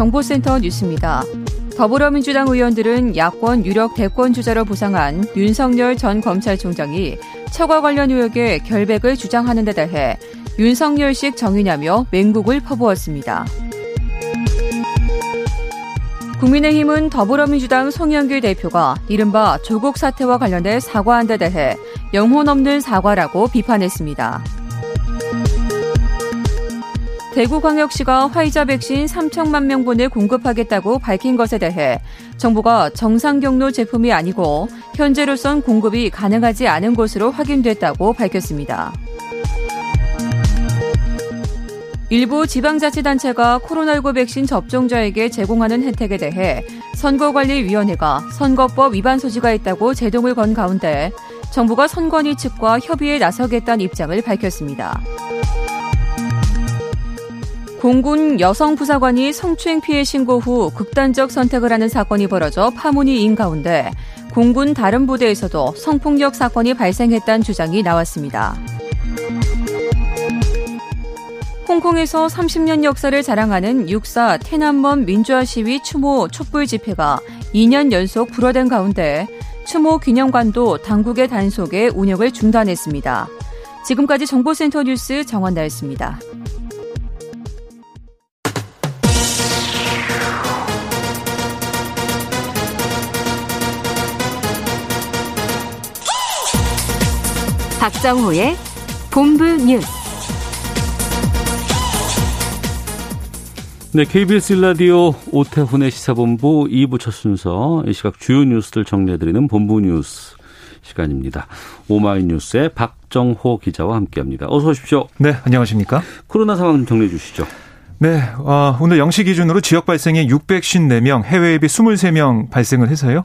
정보센터 뉴스입니다. 더불어민주당 의원들은 야권 유력 대권 주자로 부상한 윤석열 전 검찰총장이 처과 관련 의혹에 결백을 주장하는 데 대해 윤석열식 정의냐며 맹국을 퍼부었습니다. 국민의힘은 더불어민주당 송영길 대표가 이른바 조국 사태와 관련해 사과한 데 대해 영혼 없는 사과라고 비판했습니다. 대구광역시가 화이자 백신 3천만 명분을 공급하겠다고 밝힌 것에 대해 정부가 정상 경로 제품이 아니고 현재로선 공급이 가능하지 않은 것으로 확인됐다고 밝혔습니다. 일부 지방자치단체가 코로나19 백신 접종자에게 제공하는 혜택에 대해 선거관리위원회가 선거법 위반 소지가 있다고 제동을 건 가운데 정부가 선관위 측과 협의에 나서겠다는 입장을 밝혔습니다. 공군 여성 부사관이 성추행 피해 신고 후 극단적 선택을 하는 사건이 벌어져 파문이 인 가운데 공군 다른 부대에서도 성폭력 사건이 발생했다는 주장이 나왔습니다. 홍콩에서 30년 역사를 자랑하는 육사 테난먼 민주화 시위 추모 촛불 집회가 2년 연속 불어된 가운데 추모 기념관도 당국의 단속에 운영을 중단했습니다. 지금까지 정보센터 뉴스 정원나였습니다. 박정호의 본부 뉴스. 네, KBS 라디오 오태훈의 시사본부 2부 첫 순서 이 시각 주요 뉴스를 정리해드리는 본부 뉴스 시간입니다. 오마이뉴스의 박정호 기자와 함께합니다. 어서 오십시오. 네, 안녕하십니까? 코로나 상황 좀 정리해 주시죠. 네, 어, 오늘 0시 기준으로 지역 발생이 654명, 해외 앱이 23명 발생을 해서요.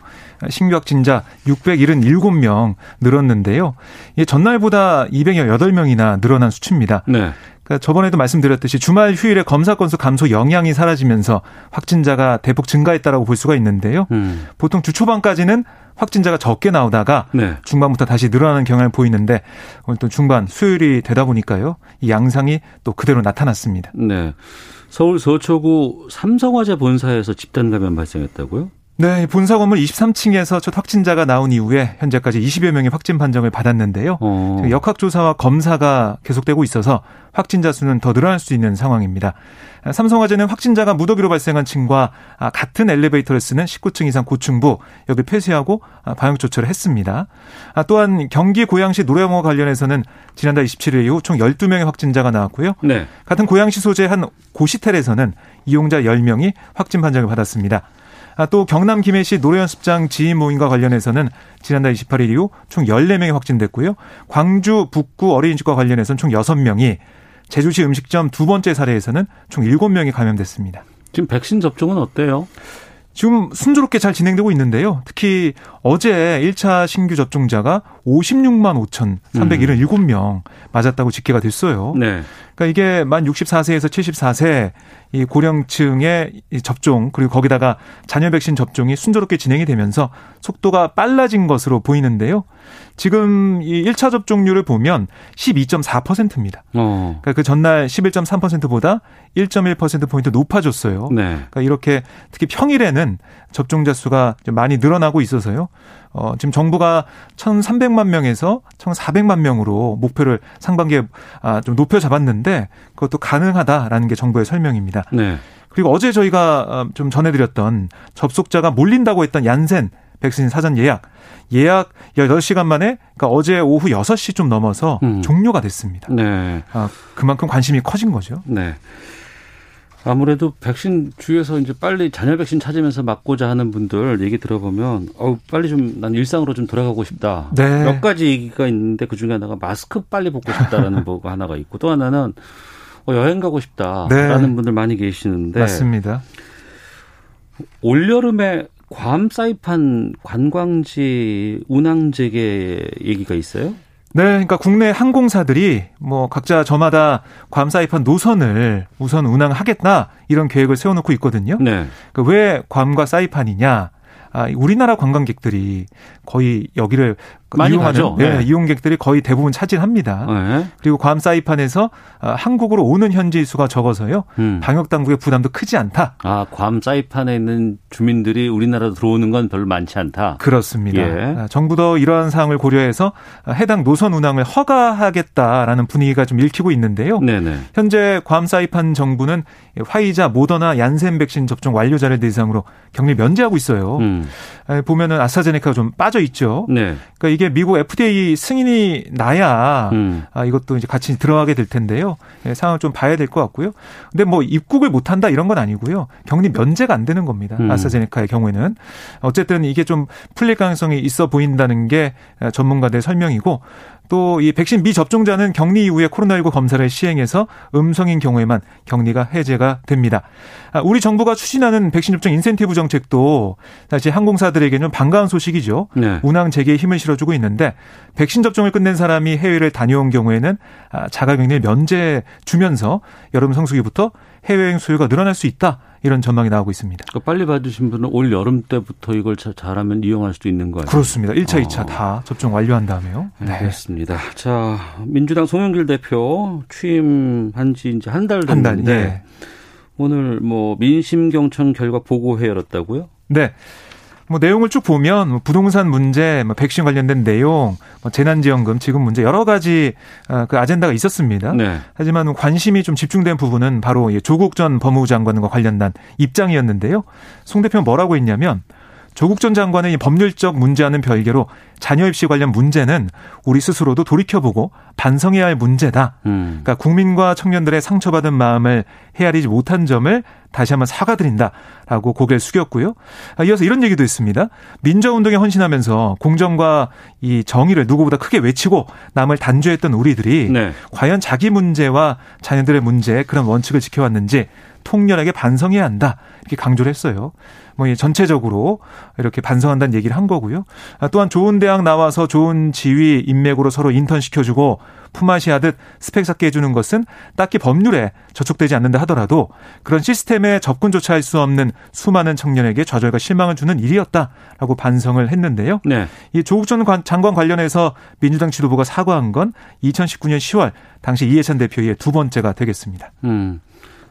신규 확진자 677명 늘었는데요. 이게 전날보다 208명이나 늘어난 수치입니다. 네. 그러니까 저번에도 말씀드렸듯이 주말 휴일에 검사 건수 감소 영향이 사라지면서 확진자가 대폭 증가했다라고 볼 수가 있는데요. 음. 보통 주 초반까지는 확진자가 적게 나오다가 네. 중반부터 다시 늘어나는 경향을 보이는데 오늘 또 중반 수요일이 되다 보니까요. 이 양상이 또 그대로 나타났습니다. 네. 서울 서초구 삼성화재 본사에서 집단 감염 발생했다고요? 네, 본사 건물 23층에서 첫 확진자가 나온 이후에 현재까지 20여 명의 확진 판정을 받았는데요. 어. 역학조사와 검사가 계속되고 있어서 확진자 수는 더 늘어날 수 있는 상황입니다. 삼성화재는 확진자가 무더기로 발생한 층과 같은 엘리베이터를 쓰는 19층 이상 고층부 여기 폐쇄하고 방역 조처를 했습니다. 또한 경기 고양시 노래영화 관련해서는 지난달 27일 이후 총 12명의 확진자가 나왔고요. 네. 같은 고양시 소재 한 고시텔에서는 이용자 10명이 확진 판정을 받았습니다. 아, 또 경남 김해시 노래연습장 지인 모임과 관련해서는 지난달 28일 이후 총 14명이 확진됐고요. 광주 북구 어린이집과 관련해서는 총 6명이 제주시 음식점 두 번째 사례에서는 총 7명이 감염됐습니다. 지금 백신 접종은 어때요? 지금 순조롭게 잘 진행되고 있는데요. 특히 어제 1차 신규 접종자가 56만 5,377명 맞았다고 집계가 됐어요. 네. 그러니까 이게 만 64세에서 74세 이 고령층의 접종 그리고 거기다가 자녀 백신 접종이 순조롭게 진행이 되면서 속도가 빨라진 것으로 보이는데요. 지금 이 1차 접종률을 보면 12.4%입니다. 어. 그러니까 그 전날 11.3%보다 1.1% 포인트 높아졌어요. 네. 그러니까 이렇게 특히 평일에는 접종자 수가 좀 많이 늘어나고 있어서요. 어, 지금 정부가 1,300만 명에서 1,400만 명으로 목표를 상반기에 아, 좀 높여 잡았는데 그것도 가능하다라는 게 정부의 설명입니다. 네. 그리고 어제 저희가 어, 좀 전해드렸던 접속자가 몰린다고 했던 얀센 백신 사전 예약. 예약 18시간 만에 그러니까 어제 오후 6시 좀 넘어서 음. 종료가 됐습니다. 네. 아, 그만큼 관심이 커진 거죠. 네. 아무래도 백신 주위에서 이제 빨리 잔여 백신 찾으면서 맞고자 하는 분들 얘기 들어보면 어우 빨리 좀 난 일상으로 좀 돌아가고 싶다. 네. 몇 가지 얘기가 있는데 그 중에 하나가 마스크 빨리 벗고 싶다라는 뭐가 하나가 있고 또 하나는 어, 여행 가고 싶다라는 네. 분들 많이 계시는데 맞습니다. 올 여름에 괌 사이판 관광지 운항 재개 얘기가 있어요? 네, 그러니까 국내 항공사들이 뭐 각자 저마다 괌 사이판 노선을 우선 운항하겠다 이런 계획을 세워놓고 있거든요. 네. 그왜 괌과 사이판이냐? 아, 우리나라 관광객들이 거의 여기를 많이 이용하는 가죠. 네, 네. 이용객들이 거의 대부분 차지합니다. 네. 그리고 괌 사이판에서 아, 한국으로 오는 현지 수가 적어서요. 음. 방역 당국의 부담도 크지 않다. 아, 괌 사이판에 있는 주민들이 우리나라로 들어오는 건 별로 많지 않다. 그렇습니다. 예. 아, 정부도 이러한 사항을 고려해서 아, 해당 노선 운항을 허가하겠다라는 분위기가 좀 읽히고 있는데요. 네네. 현재 괌 사이판 정부는 화이자, 모더나, 얀센 백신 접종 완료자를 대상으로 격리 면제하고 있어요. 음. 에, 보면은 아스트라제네카가 좀 빠져 있죠. 네. 그러니까 이게 미국 FDA 승인이 나야 음. 아, 이것도 이제 같이 들어가게 될 텐데요. 예, 상황을 좀 봐야 될 것 같고요. 근데 뭐 입국을 못 한다 이런 건 아니고요. 격리 면제가 안 되는 겁니다. 음. 아스트라제네카의 경우에는 어쨌든 이게 좀 풀릴 가능성이 있어 보인다는 게 전문가들의 설명이고 또 이 백신 미접종자는 격리 이후에 코로나19 검사를 시행해서 음성인 경우에만 격리가 해제가 됩니다. 아, 우리 정부가 추진하는 백신 접종 인센티브 정책도 사실 항공사들에게는 반가운 소식이죠. 네. 운항 재개에 힘을 실어주고 있는데 백신 접종을 끝낸 사람이 해외를 다녀온 경우에는 아, 자가격리 면제 주면서 여름 성수기부터 해외여행 수요가 늘어날 수 있다 이런 전망이 나오고 있습니다. 그러니까 빨리 받으신 분은 올 여름 때부터 이걸 자- 잘하면 이용할 수도 있는 거예요. 그렇습니다. 1차, 어. 2차 다 접종 완료한 다음에요. 네. 알겠습니다. 자, 민주당 송영길 대표 취임한 지 이제 한달한 달, 됐는데 예. 오늘 뭐 민심 경청 결과 보고회 열었다고요? 네. 뭐 내용을 쭉 보면 뭐 부동산 문제, 뭐 백신 관련된 내용, 뭐 재난지원금, 지금 문제 여러 가지 아, 그 아젠다가 있었습니다. 네. 하지만 관심이 좀 집중된 부분은 바로 이 조국 전 법무부 장관과 관련된 입장이었는데요. 송 대표 는 뭐라고 했냐면 조국 전 장관의 이 법률적 문제와는 별개로 자녀 입시 관련 문제는 우리 스스로도 돌이켜보고 반성해야 할 문제다. 음. 그러니까 국민과 청년들의 상처받은 마음을 헤아리지 못한 점을 다시 한번 사과드린다라고 고개를 숙였고요. 아, 이어서 이런 얘기도 했습니다. 민주화운동에 헌신하면서 공정과 이 정의를 누구보다 크게 외치고 남을 단죄했던 우리들이 네. 과연 자기 문제와 자녀들의 문제에 그런 원칙을 지켜왔는지 통렬하게 반성해야 한다 이렇게 강조를 했어요. 뭐이 전체적으로 이렇게 반성한다는 얘기를 한 거고요. 아, 또한 좋은 대학 나와서 좋은 지위 인맥으로 서로 인턴 시켜주고 품앗이 하듯 스펙 쌓게 해주는 것은 딱히 법률에 저촉되지 않는다 하더라도 그런 시스템에 접근조차 할 수 없는 수많은 청년에게 좌절과 실망을 주는 일이었다라고 반성을 했는데요. 네. 이 조국 전 관- 장관 관련해서 민주당 지도부가 사과한 건 2019년 10월 당시 이해찬 대표의 두 번째가 되겠습니다. 음.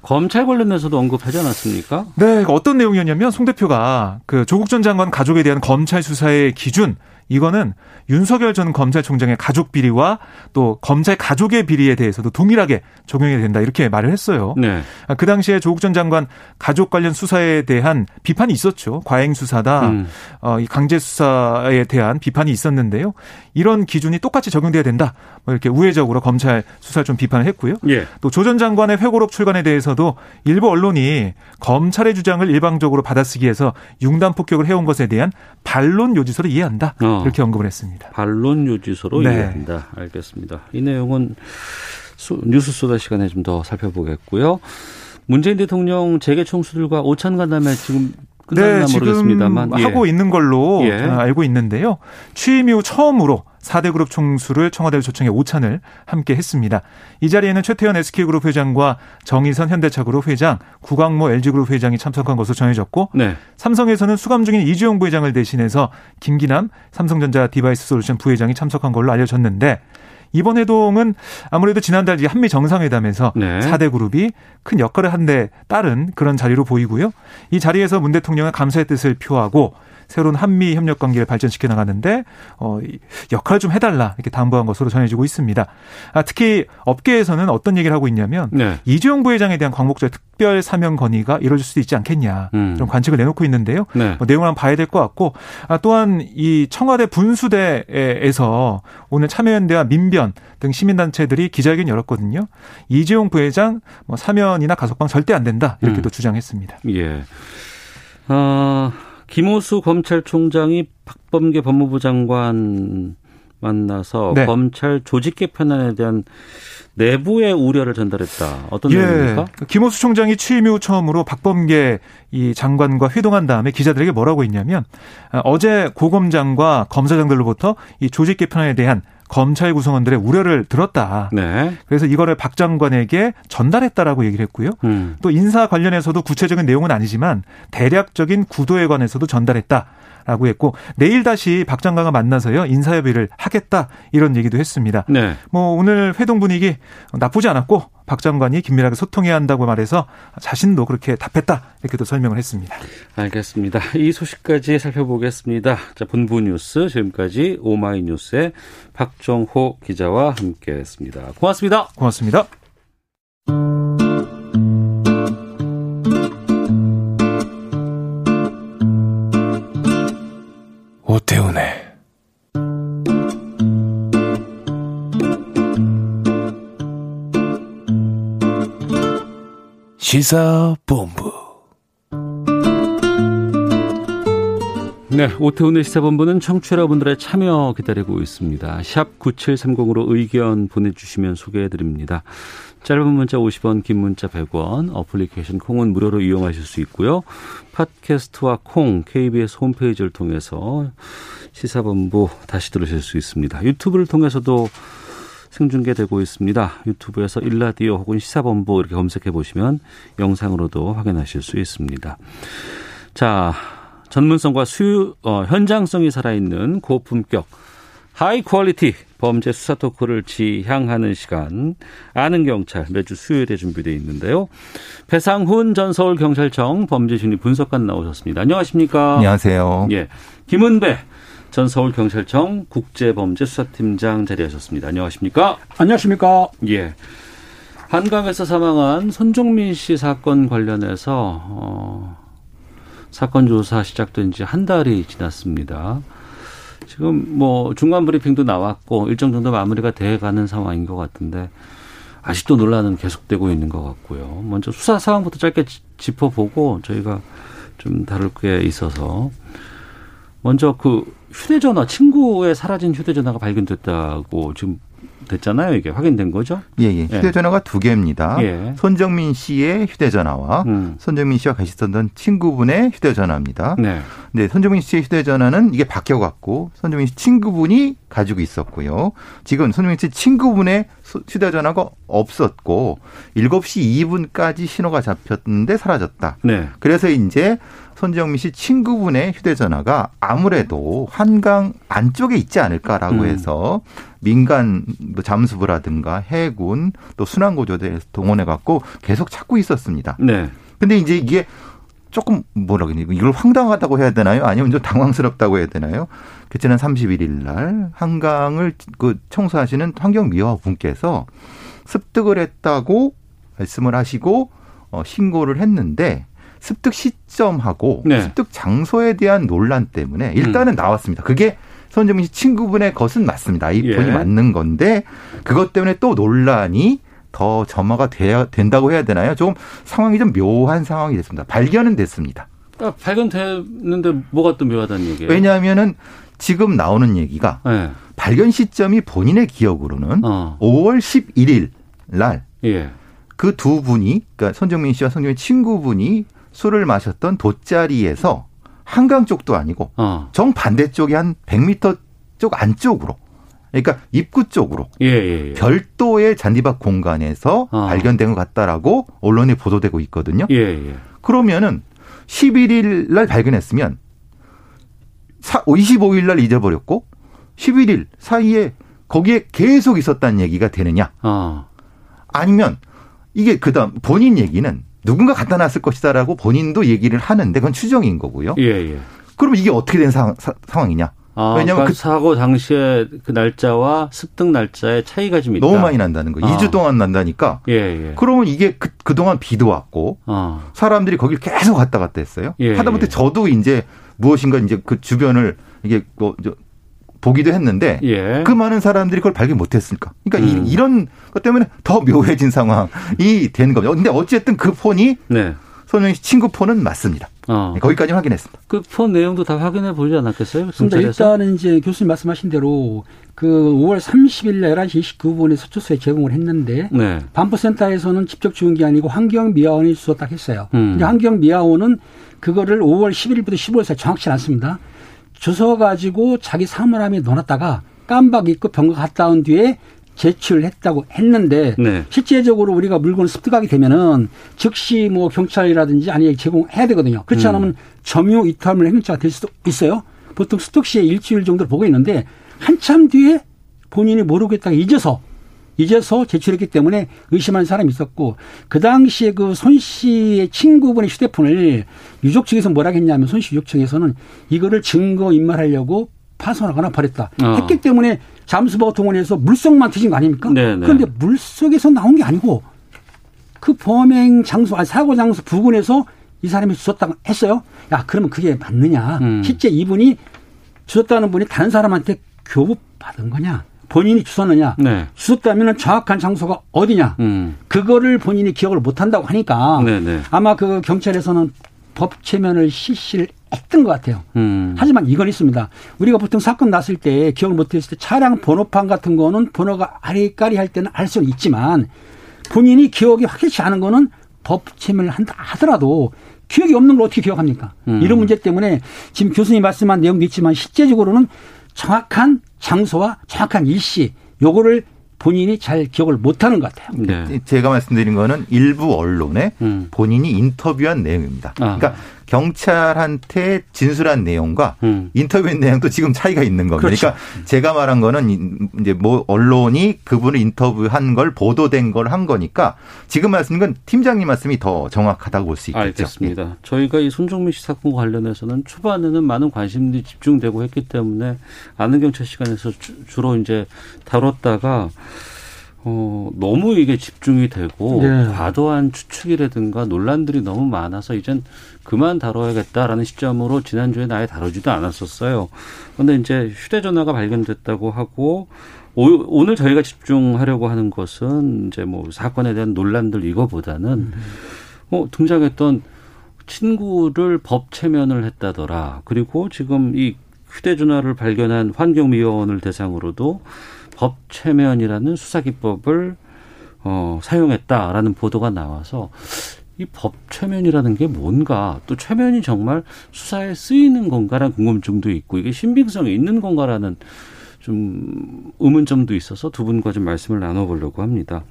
검찰 관련해서도 언급하지 않았습니까? 네, 그러니까 어떤 내용이었냐면 송 대표가 그 조국 전 장관 가족에 대한 검찰 수사의 기준 이거는 윤석열 전 검찰총장의 가족 비리와 또 검찰 가족의 비리에 대해서도 동일하게 적용해야 된다 이렇게 말을 했어요. 네. 아, 그 당시에 조국 전 장관 가족 관련 수사에 대한 비판이 있었죠. 과잉 수사다, 음. 어, 이 강제 수사에 대한 비판이 있었는데요. 이런 기준이 똑같이 적용돼야 된다. 뭐 이렇게 우회적으로 검찰 수사를 좀 비판을 했고요. 예. 또조 전 장관의 회고록 출간에 대해서도 일부 언론이 검찰의 주장을 일방적으로 받아쓰기해서 융단 폭격을 해온 것에 대한 반론 요지서로 이해한다. 어. 이렇게 언급을 했습니다. 반론 요지서로 네. 이해한다. 알겠습니다. 이 내용은 수- 뉴스 소다 시간에 좀 더 살펴보겠고요. 문재인 대통령 재계 총수들과 오찬 간담회 지금 끝났나 네, 모르겠습니다만 예. 하고 있는 걸로 예. 어, 알고 있는데요. 취임 이후 처음으로 4대 그룹 총수를 청와대를 초청해 오찬을 함께 했습니다. 이 자리에는 최태현 SK그룹 회장과 정의선 현대차그룹 회장, 구광모 LG그룹 회장이 참석한 것으로 전해졌고 네. 삼성에서는 수감 중인 이재용 부회장을 대신해서 김기남 삼성전자 Device Solution 부회장이 참석한 걸로 알려졌는데 이번 회동은 아무래도 지난달 이 한미 정상회담에서 네. 4대 그룹이 큰 역할을 한 데 따른 그런 자리로 보이고요. 이 자리에서 문 대통령은 감사의 뜻을 표하고 새로운 한미 협력 관계를 발전시켜 나가는데 어, 이 역할을 좀 해달라 이렇게 당부한 것으로 전해지고 있습니다. 아, 특히 업계에서는 어떤 얘기를 하고 있냐면 네. 이주영 부회장에 대한 광복절 특별 사면 건의가 이루어질 수도 있지 않겠냐 음. 이런 관측을 내놓고 있는데요. 네. 뭐 내용을 한번 봐야 될 것 같고 아, 또한 이 청와대 분수대에서 오늘 참여연대와 민변 등 시민단체들이 기자회견 열었거든요. 이재용 부회장 뭐 사면이나 가석방 절대 안 된다 이렇게 음. 또 주장했습니다. 예. 어, 김호수 검찰총장이 박범계 법무부 장관 만나서 네. 검찰 조직 개편안에 대한 내부의 우려를 전달했다. 어떤 예. 내용입니까? 김호수 총장이 취임 이후 처음으로 박범계 이 장관과 회동한 다음에 기자들에게 뭐라고 했냐면 아, 어제 고검장과 검사장들로부터 이 조직 개편안에 대한 검찰 구성원들의 우려를 들었다. 네. 그래서 이거를 박 장관에게 전달했다라고 얘기를 했고요. 음. 또 인사 관련해서도 구체적인 내용은 아니지만 대략적인 구도에 관해서도 전달했다. 라고 했고 내일 다시 박 장관과 만나서요 인사협의를 하겠다 이런 얘기도 했습니다. 네. 뭐 오늘 회동 분위기 나쁘지 않았고 박 장관이 긴밀하게 소통해야 한다고 말해서 자신도 그렇게 답했다 이렇게도 설명을 했습니다. 알겠습니다. 이 소식까지 살펴보겠습니다. 자, 본부 뉴스 지금까지 오마이뉴스의 박정호 기자와 함께했습니다. 고맙습니다. 고맙습니다. 오태훈의 시사본부 네, 오태훈의 시사본부는 청취자 여러분들의 참여 기다리고 있습니다. 샵 9730으로 의견 보내주시면 소개해드립니다. 짧은 문자 50원, 긴 문자 100원, 어플리케이션 콩은 무료로 이용하실 수 있고요. 팟캐스트와 콩, KBS 홈페이지를 통해서 시사본부 다시 들으실 수 있습니다. 유튜브를 통해서도 생중계되고 있습니다. 유튜브에서 일라디오 혹은 시사본부 이렇게 검색해 보시면 영상으로도 확인하실 수 있습니다. 자, 전문성과 수, 어, 현장성이 살아있는 고품격 high quality 범죄 수사 토크를 지향하는 시간 아는 경찰 매주 수요일에 준비되어 있는데요. 배상훈 전 서울 경찰청 범죄심리 분석관 나오셨습니다. 안녕하십니까? 안녕하세요. 예. 김은배 전 서울 경찰청 국제범죄수사팀장 자리하셨습니다. 안녕하십니까? 안녕하십니까? 예. 한강에서 사망한 손종민 씨 사건 관련해서 어, 사건 조사 시작된 지 한 달이 지났습니다. 지금 뭐 중간 브리핑도 나왔고 일정 정도 마무리가 돼 가는 상황인 것 같은데 아직도 논란은 계속되고 있는 것 같고요. 먼저 수사 상황부터 짧게 지- 짚어보고 저희가 좀 다룰 게 있어서 먼저 그 휴대전화 친구의 사라진 휴대전화가 발견됐다고 지금 됐잖아요. 이게 확인된 거죠? 예, 예. 휴대전화가 두 개입니다. 예. 손정민 씨의 휴대전화와 음. 손정민 씨와 같이 썼던 친구분의 휴대전화입니다. 네. 네, 손정민 씨의 휴대전화는 이게 바뀌어갖고 손정민 씨 친구분이 가지고 있었고요. 지금 손정민 씨 친구분의 수- 휴대전화가 없었고 7시 2분까지 신호가 잡혔는데 사라졌다. 네. 그래서 이제 손정민 씨 친구분의 휴대전화가 아무래도 한강 안쪽에 있지 않을까라고 음. 해서 민간 뭐 잠수부라든가 해군 또 순환구조대에서 동원해 갖고 계속 찾고 있었습니다. 네. 근데 이제 이게 조금 뭐라 그러니 이걸 황당하다고 해야 되나요? 아니면 좀 당황스럽다고 해야 되나요? 그 지난 31일 날 한강을 그 청소하시는 환경미화 분께서 습득을 했다고 말씀을 하시고 어, 신고를 했는데 습득 시점하고 네. 습득 장소에 대한 논란 때문에 일단은 나왔습니다. 그게 손정민 씨 친구분의 것은 맞습니다. 이 예. 본이 맞는 건데 그것 때문에 또 논란이 더 점화가 돼야 된다고 해야 되나요? 좀 상황이 좀 묘한 상황이 됐습니다. 발견은 됐습니다. 아, 발견됐는데 뭐가 또 묘하다는 얘기예요? 왜냐하면은 지금 나오는 얘기가 네. 발견 시점이 본인의 기억으로는 어. 5월 11일 날 예. 그두 분이 그러니까 손정민 씨와 손정민 친구분이 술을 마셨던 돗자리에서 한강 쪽도 아니고 어. 정 반대쪽에 한 100m 쪽 안쪽으로 그러니까 입구 쪽으로 예, 예, 예. 별도의 잔디밭 공간에서 어. 발견된 것 같다라고 언론에 보도되고 있거든요. 예, 예. 그러면은 11일 날 발견했으면 25일 날 잊어버렸고 11일 사이에 거기에 계속 있었다는 얘기가 되느냐? 어. 아니면 이게 그다음 본인 얘기는 누군가 갖다 놨을 것이다라고 본인도 얘기를 하는데 그건 추정인 거고요. 예, 예. 그럼 이게 어떻게 된 상, 황이냐 아, 왜냐면 그러니까 그- 사고 당시에 그 날짜와 습득 날짜에 차이가 좀 있다. 너무 많이 난다는 거예요. 아. 2주 동안 난다니까. 예, 예. 그러면 이게 그, 그동안 비도 왔고 어. 사람들이 거길 계속 왔다 갔다 했어요. 예, 하다못해 예. 저도 이제 무엇인가 이제 그 주변을 이게 뭐 저, 보기도 했는데 예. 그 많은 사람들이 그걸 발견 못했을까? 그러니까 음. 이, 이런 것 때문에 더 묘해진 상황이 된 겁니다. 근데 어쨌든 그 폰이 네. 손영희 씨 친구 폰은 맞습니다. 어. 거기까지 확인했습니다. 그 폰 내용도 다 확인해 보지 않았겠어요? 그런데 경찰에서? 일단은 이제 교수님 말씀하신 대로 그 5월 30일 날 11시 29분에 서초소에 제공을 했는데 네. 반포센터에서는 직접 주는 게 아니고 환경미화원이 주었다 했어요. 음. 근데 환경미화원은 그거를 5월 11일부터 15일 사이 정확치 않습니다. 주워가지고 자기 사물함에 넣어놨다가 깜박 잊고 병가 갔다 온 뒤에 제출을 했다고 했는데 네. 실제적으로 우리가 물건을 습득하게 되면은 즉시 뭐 경찰이라든지 아니 제공해야 되거든요. 그렇지 음. 않으면 점유 이탈물 행위자가 될 수도 있어요. 보통 습득 시에 일주일 정도를 보고 있는데 한참 뒤에 본인이 모르고 있다가 잊어서 잊어서 제출했기 때문에 의심하는 사람이 있었고 그 당시에 그 손 씨의 친구분의 휴대폰을 유족 측에서 뭐라 했냐면 손 씨 유족 측에서는 이거를 증거 인멸하려고 파손하거나 버렸다 어. 했기 때문에 잠수보 동원해서 물속만 뒤진 거 아닙니까? 네, 네. 그런데 물속에서 나온 게 아니고 그 범행 장소, 아니 사고 장소 부근에서 이 사람이 주웠다고 했어요. 야, 그러면 그게 맞느냐? 음. 실제 이분이 주웠다는 분이 다른 사람한테 교부 받은 거냐? 본인이 주웠느냐? 네. 주웠다면 정확한 장소가 어디냐? 음. 그거를 본인이 기억을 못 한다고 하니까 네, 네. 아마 그 경찰에서는 법 체면을 실시를 했던 것 같아요. 음. 하지만 이건 있습니다. 우리가 보통 사건 났을 때 기억을 못했을 때 차량 번호판 같은 거는 번호가 아리까리 할 때는 알 수는 있지만 본인이 기억이 확실치 않은 거는 법 체면을 한다 하더라도 기억이 없는 걸 어떻게 기억합니까? 음. 이런 문제 때문에 지금 교수님 말씀한 내용도 있지만 실제적으로는 정확한 장소와 정확한 일시 요거를 본인이 잘 기억을 못하는 것 같아요. 네. 제가 말씀드린 거는 일부 언론에 음. 본인이 인터뷰한 내용입니다. 아. 그러니까 경찰한테 진술한 내용과 음. 인터뷰한 내용도 지금 차이가 있는 겁니다. 그렇죠. 그러니까 제가 말한 거는 이제 뭐 언론이 그분을 인터뷰한 걸 보도된 걸 한 거니까 지금 말씀인 건 팀장님 말씀이 더 정확하다고 볼 수 있겠죠. 알겠습니다. 저희가 이 손정민 씨 사건 관련해서는 초반에는 많은 관심들이 집중되고 했기 때문에 아는 경찰 시간에서 주, 주로 이제 다뤘다가 어, 너무 이게 집중이 되고 네. 과도한 추측이라든가 논란들이 너무 많아서 이젠 그만 다뤄야겠다라는 시점으로 지난주에 아예 다루지도 않았었어요. 그런데 이제 휴대전화가 발견됐다고 하고 오, 오늘 저희가 집중하려고 하는 것은 이제 뭐 사건에 대한 논란들 이거보다는 어, 등장했던 친구를 법 체면을 했다더라. 그리고 지금 이 휴대전화를 발견한 환경미화원을 대상으로도 법 체면이라는 수사 기법을 어, 사용했다라는 보도가 나와서 이 법 최면이라는 게 뭔가 또 최면이 정말 수사에 쓰이는 건가라는 궁금증도 있고 이게 신빙성이 있는 건가라는 좀 의문점도 있어서 두 분과 좀 말씀을 나눠보려고 합니다.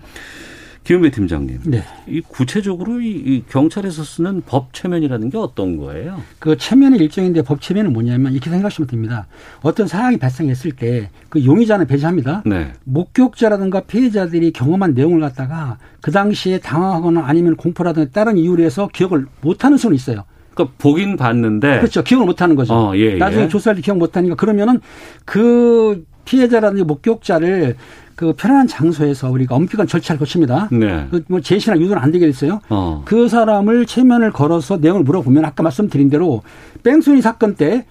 김은배 팀장님, 네. 이 구체적으로 이, 이 경찰에서 쓰는 법 최면이라는 게 어떤 거예요? 그 체면의 일종인데 법 체면은 뭐냐면 이렇게 생각하시면 됩니다. 어떤 사항이 발생했을 때 그 용의자는 배제합니다. 네. 목격자라든가 피해자들이 경험한 내용을 갖다가 그 당시에 당황하거나 아니면 공포라든가 다른 이유로 해서 기억을 못하는 수는 있어요. 그러니까 보긴 봤는데 그렇죠. 기억을 못하는 거죠. 어, 예, 예. 나중에 조사할 때 기억 못하니까 그러면은 그 피해자라든지 목격자를 그 편안한 장소에서 우리가 엄격한 절차를 거칩니다. 네. 그뭐 제시나 유도는 안 되겠어요. 어. 그 사람을 체면을 걸어서 내용을 물어보면 아까 말씀드린 대로 뺑소니 사건 때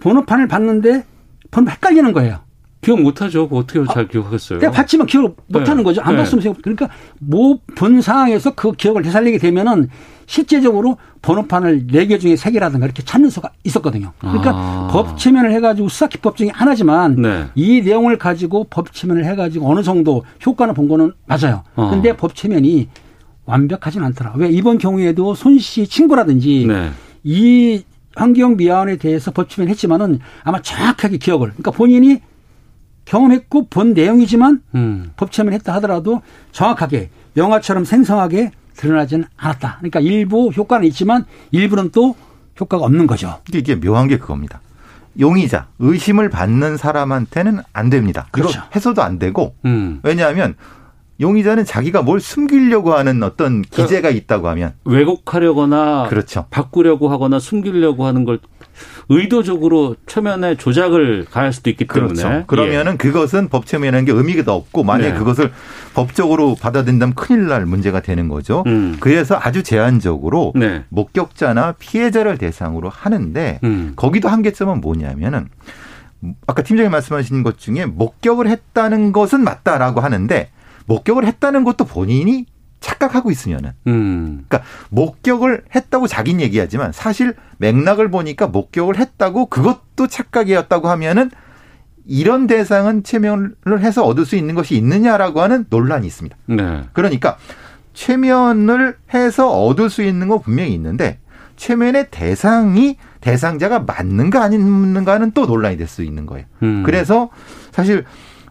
번호판을 봤는데 번호 헷갈리는 거예요. 기억 못하죠. 어떻게 잘 기억하겠어요? 내가 봤지만 기억을 못하는 네. 거죠. 안 네. 봤으면 생각. 그러니까 뭐본 상황에서 그 기억을 되살리게 되면은 실제적으로 번호판을 네 개 중에 세 개라든가 이렇게 찾는 수가 있었거든요. 그러니까 아. 법 체면을 해가지고 수사 기법 중에 하나지만 네. 이 내용을 가지고 법 체면을 해가지고 어느 정도 효과는 본 거는 맞아요. 어. 근데 법 체면이 완벽하지는 않더라. 왜 이번 경우에도 손 씨 친구라든지 네. 이 환경 미화원에 대해서 법치면 했지만은 아마 정확하게 기억을 그러니까 본인이 경험했고 본 내용이지만 음. 법 체면 했다 하더라도 정확하게 영화처럼 생성하게 드러나지는 않았다. 그러니까 일부 효과는 있지만 일부는 또 효과가 없는 거죠. 이게 묘한 게 그겁니다. 용의자, 의심을 받는 사람한테는 안 됩니다. 그렇죠. 해서도 안 되고 음. 왜냐하면 용의자는 자기가 뭘 숨기려고 하는 어떤 기재가 있다고 하면 왜곡하려거나 그렇죠. 바꾸려고 하거나 숨기려고 하는 걸 의도적으로 최면에 조작을 가할 수도 있기 때문에 그렇죠. 그러면은 그것은 법 체면이라는 게 의미가 없고 만약에 네. 그것을 법적으로 받아들인다면 큰일 날 문제가 되는 거죠. 음. 그래서 아주 제한적으로 네. 목격자나 피해자를 대상으로 하는데 음. 거기도 한계점은 뭐냐면은 아까 팀장님 말씀하신 것 중에 목격을 했다는 것은 맞다라고 하는데 목격을 했다는 것도 본인이 착각하고 있으면은 음. 그러니까 목격을 했다고 자기는 얘기하지만 사실 맥락을 보니까 목격을 했다고 그것도 착각이었다고 하면은 이런 대상은 최면을 해서 얻을 수 있는 것이 있느냐라고 하는 논란이 있습니다. 네. 그러니까 최면을 해서 얻을 수 있는 건 분명히 있는데 최면의 대상이 대상자가 맞는가 아닌가는 또 논란이 될 수 있는 거예요. 음. 그래서 사실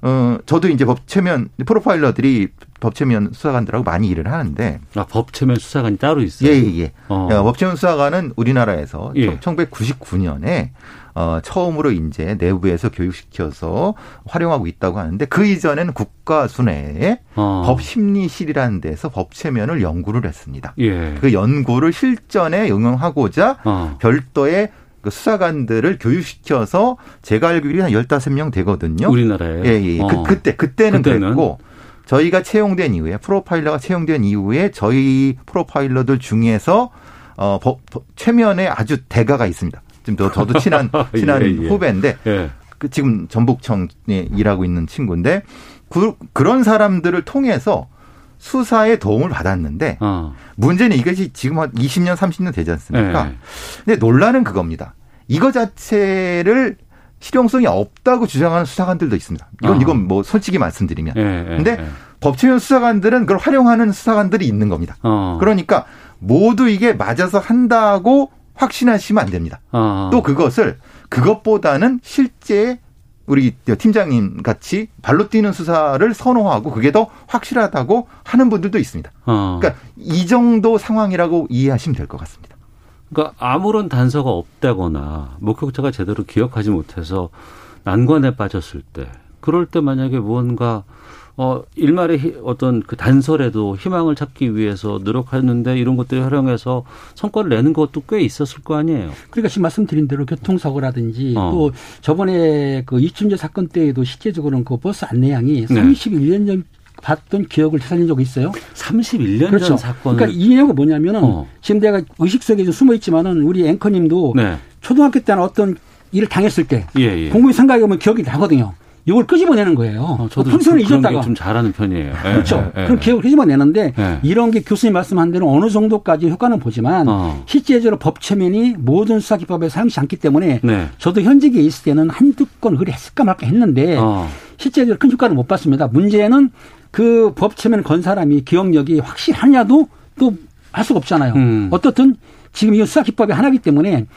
어 저도 이제 법 최면 프로파일러들이 법 최면 수사관들하고 많이 일을 하는데 아, 법체면 수사관이 따로 있어요. 예 예 예. 어. 어, 법 최면 수사관은 우리나라에서 예. 1999년에 어 처음으로 이제 내부에서 교육시켜서 활용하고 있다고 하는데 그 이전에는 국가 순회에 어. 법 심리실이라는 데서 법 최면을 연구를 했습니다. 예. 그 연구를 실전에 응용하고자 어. 별도의 그 수사관들을 교육시켜서 제가 알기로 한 15명 되거든요. 우리나라에. 예, 예. 어. 그, 그때, 그때는, 그때는? 그랬고, 저희가 채용된 이후에, 프로파일러가 채용된 이후에 저희 프로파일러들 중에서, 어, 법, 법- 최면에 아주 대가가 있습니다. 지금 저, 저도 친한, 친한 예, 예. 후배인데, 예. 그 지금 전북청에 일하고 있는 친구인데, 그, 그런 사람들을 통해서 수사에 도움을 받았는데, 어. 문제는 이것이 지금 한 20년, 30년 되지 않습니까? 예. 근데 논란은 그겁니다. 이거 자체를 실용성이 없다고 주장하는 수사관들도 있습니다. 이건 아. 이건 뭐 솔직히 말씀드리면. 예, 예, 근데 예. 법치위원 수사관들은 그걸 활용하는 수사관들이 있는 겁니다. 어. 그러니까 모두 이게 맞아서 한다고 확신하시면 안 됩니다. 어. 또 그것을 그것보다는 실제 우리 팀장님 같이 발로 뛰는 수사를 선호하고 그게 더 확실하다고 하는 분들도 있습니다. 어. 그러니까 이 정도 상황이라고 이해하시면 될 것 같습니다. 그러니까 아무런 단서가 없다거나 목격자가 제대로 기억하지 못해서 난관에 빠졌을 때 그럴 때 만약에 무언가 어 일말의 희- 어떤 그 단서라도 희망을 찾기 위해서 노력하는데 이런 것들을 활용해서 성과를 내는 것도 꽤 있었을 거 아니에요. 그러니까 지금 말씀드린 대로 교통사고라든지 어. 또 저번에 그 이춘재 사건 때에도 실제적으로는 그 버스 안내양이 네. 31년 전 봤던 기억을 되살린 적이 있어요. 31년 전 사건을 그러니까 이유가 뭐냐면은 어. 지금 내가 의식 속에 좀 숨어 있지만은 우리 앵커님도 네. 초등학교 때는 어떤 일을 당했을 때 예, 예. 공부에 생각해 보면 기억이 나거든요. 이걸 끄집어내는 거예요. 어, 저도 좀 그런 잊었다가 게좀 잘하는 편이에요. 예, 그렇죠. 예, 예. 그럼 기억을 끄집어내는데 예. 이런 게 교수님 말씀한 대로 어느 정도까지 효과는 보지만 어. 실제적으로 법 체면이 모든 수사 기법에 사용되지 않기 때문에 네. 저도 현직에 있을 때는 한두 건 그래 했을까 말까 했는데 어. 실제적으로 큰 효과를 못 봤습니다. 문제는 그 법 체면 건 사람이 기억력이 확실하냐도 또 할 수가 없잖아요. 음. 어떻든 지금 이 수사 기법이 하나이기 때문에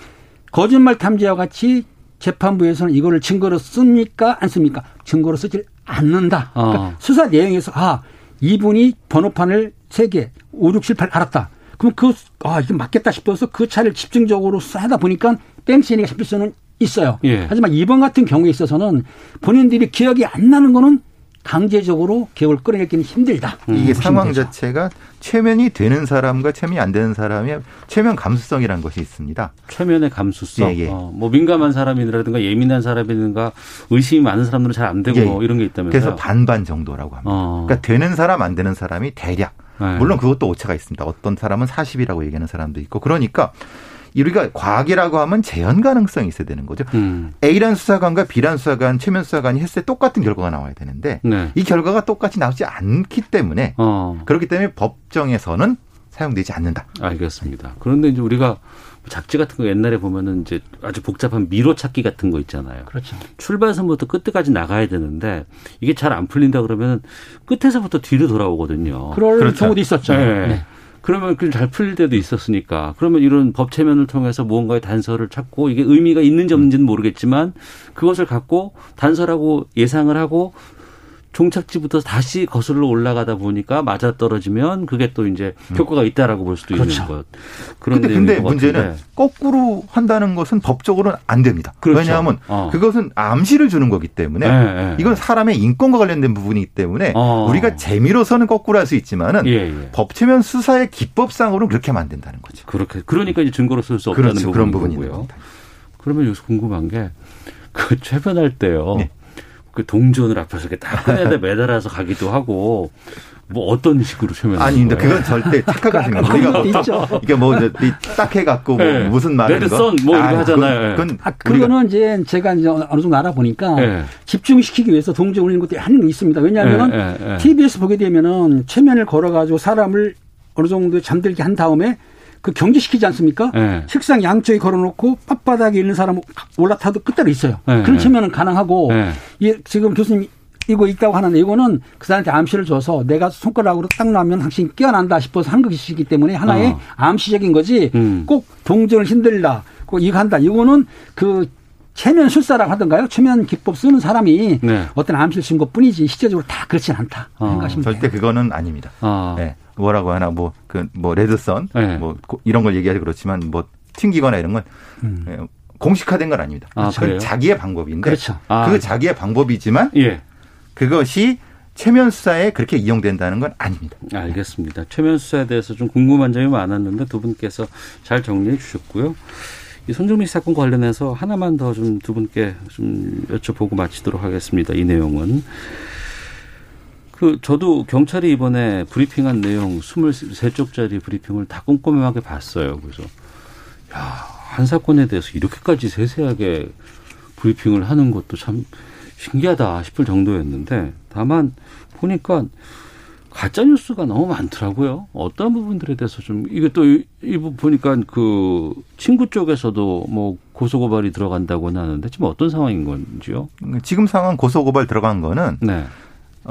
거짓말 탐지와 같이 재판부에서는 이거를 증거로 씁니까 안 씁니까? 증거로 쓰질 않는다. 그러니까 어. 수사 내용에서 아 이분이 번호판을 세 개, 5, 6, 7, 8 알았다. 그럼 그, 아, 이게 맞겠다 싶어서 그 차를 집중적으로 수사하다 보니까 뺑치니가 잡힐 수는 있어요. 예. 하지만 이번 같은 경우에 있어서는 본인들이 기억이 안 나는 거는 강제적으로 기억을 끌어내기는 힘들다. 이게 보시면 상황. 자체가 최면이 되는 사람과 최면이 안 되는 사람의 최면 감수성이라는 것이 있습니다. 최면의 감수성. 예, 예. 어, 뭐 민감한 사람이라든가 예민한 사람이든가 의심이 많은 사람들은 잘 안 되고 예, 뭐 예. 이런 게 있다면서요. 그래서 반반 정도라고 합니다. 어. 그러니까 되는 사람 안 되는 사람이 대략 네. 물론 그것도 오차가 있습니다. 어떤 사람은 40이라고 얘기하는 사람도 있고 그러니까 우리가 과학이라고 하면 재현 가능성이 있어야 되는 거죠. 음. A란 수사관과 B란 수사관, 최면 수사관이 했을 때 똑같은 결과가 나와야 되는데 네. 이 결과가 똑같이 나오지 않기 때문에 어. 그렇기 때문에 법정에서는 사용되지 않는다. 알겠습니다. 그런데 이제 우리가 잡지 같은 거 옛날에 보면은 이제 아주 복잡한 미로 찾기 같은 거 있잖아요. 그렇죠. 출발선부터 끝까지 나가야 되는데 이게 잘 안 풀린다 그러면 끝에서부터 뒤로 돌아오거든요. 그럴 그렇죠. 경우도 있었죠. 네. 네. 그러면 그잘 풀릴 때도 있었으니까. 그러면 이런 법 체면을 통해서 무언가의 단서를 찾고 이게 의미가 있는지 없는지는 모르겠지만 그것을 갖고 단서라고 예상을 하고 종착지부터 다시 거슬러 올라가다 보니까 맞아 떨어지면 그게 또 이제 효과가 있다라고 볼 수도 그렇죠. 있는 것. 그런 근데, 것 문제는 같은데. 거꾸로 한다는 것은 법적으로는 안 됩니다. 그렇죠. 왜냐하면 어. 그것은 암시를 주는 거기 때문에 네, 네. 이건 사람의 인권과 관련된 부분이기 때문에 어. 우리가 재미로서는 거꾸로 할 수 있지만은 예, 예. 법체면 수사의 기법상으로는 그렇게 하면 안 된다는 거죠. 그렇게 그러니까 이제 증거로 쓸 수 없다는 그렇죠. 그런 부분인 부분이 있는 거고요. 겁니다. 그러면 여기서 궁금한 게 그 최변할 때요. 네. 그 동전을 앞에서 이렇게 딱 꺼내다 매달아서 가기도 하고 뭐 어떤 식으로 최면? 아니 근데 그건 절대 착각하시는 거예요. 우리가 그것도 있죠. 이게 뭐 딱 해갖고 뭐 네. 무슨 말인 레드 거. 선뭐 이렇게 아, 하잖아요. 그건, 그건 아, 그거는 이제 제가 이제 어느 정도 알아보니까 네. 집중시키기 위해서 동조 올리는 하는 게 있습니다. 왜냐하면 네, 네, 네. TBS 보게 되면은 최면을 걸어가지고 사람을 어느 정도 잠들게 한 다음에 그 경지시키지 않습니까? 네. 책상 양쪽에 걸어놓고 빳바닥에 있는 사람 올라타도 끝대로 있어요. 네, 그런 네. 최면은 가능하고 네. 예, 지금 교수님 이거 있다고 하는데 이거는 그 사람한테 암시를 줘서 내가 손가락으로 딱 나면 당신이 깨어난다 싶어서 한 것이기 때문에 하나의 어. 암시적인 거지 음. 꼭 동전을 흔들다 꼭 이거 한다 이거는 그 최면 술사라고 하던가요? 최면 기법 쓰는 사람이 네. 어떤 암시를 쓴 것 뿐이지 실제적으로 다 그렇진 않다 어. 생각하시면 돼요. 절대 그거는 아닙니다. 아. 네. 뭐라고 하나 뭐 그뭐 레드선 네. 뭐 고- 이런 걸 얘기하지 그렇지만 뭐 튕기거나 이런 건 예, 공식화된 건 아닙니다. 아, 그건? 자기의 방법인데 그렇죠. 아. 그 자기의 방법이지만 예. 그것이 최면 수사에 그렇게 이용된다는 건 아닙니다. 알겠습니다. 최면 수사에 대해서 좀 궁금한 점이 많았는데 두 분께서 잘 정리해 주셨고요. 이 손정민 씨 사건 관련해서 하나만 더 좀 두 분께 좀 여쭤보고 마치도록 하겠습니다. 이 내용은 그 저도 경찰이 이번에 브리핑한 내용 23쪽짜리 브리핑을 다 꼼꼼하게 봤어요. 그래서 야, 한 사건에 대해서 이렇게까지 세세하게 브리핑을 하는 것도 참 신기하다 싶을 정도였는데 다만 보니까 가짜 뉴스가 너무 많더라고요. 어떤 부분들에 대해서 좀 이게 또이 부분 보니까 그 친구 쪽에서도 뭐 고소 고발이 들어간다고는 하는데 지금 어떤 상황인 건지요? 지금 상황 고소 고발 들어간 거는 네.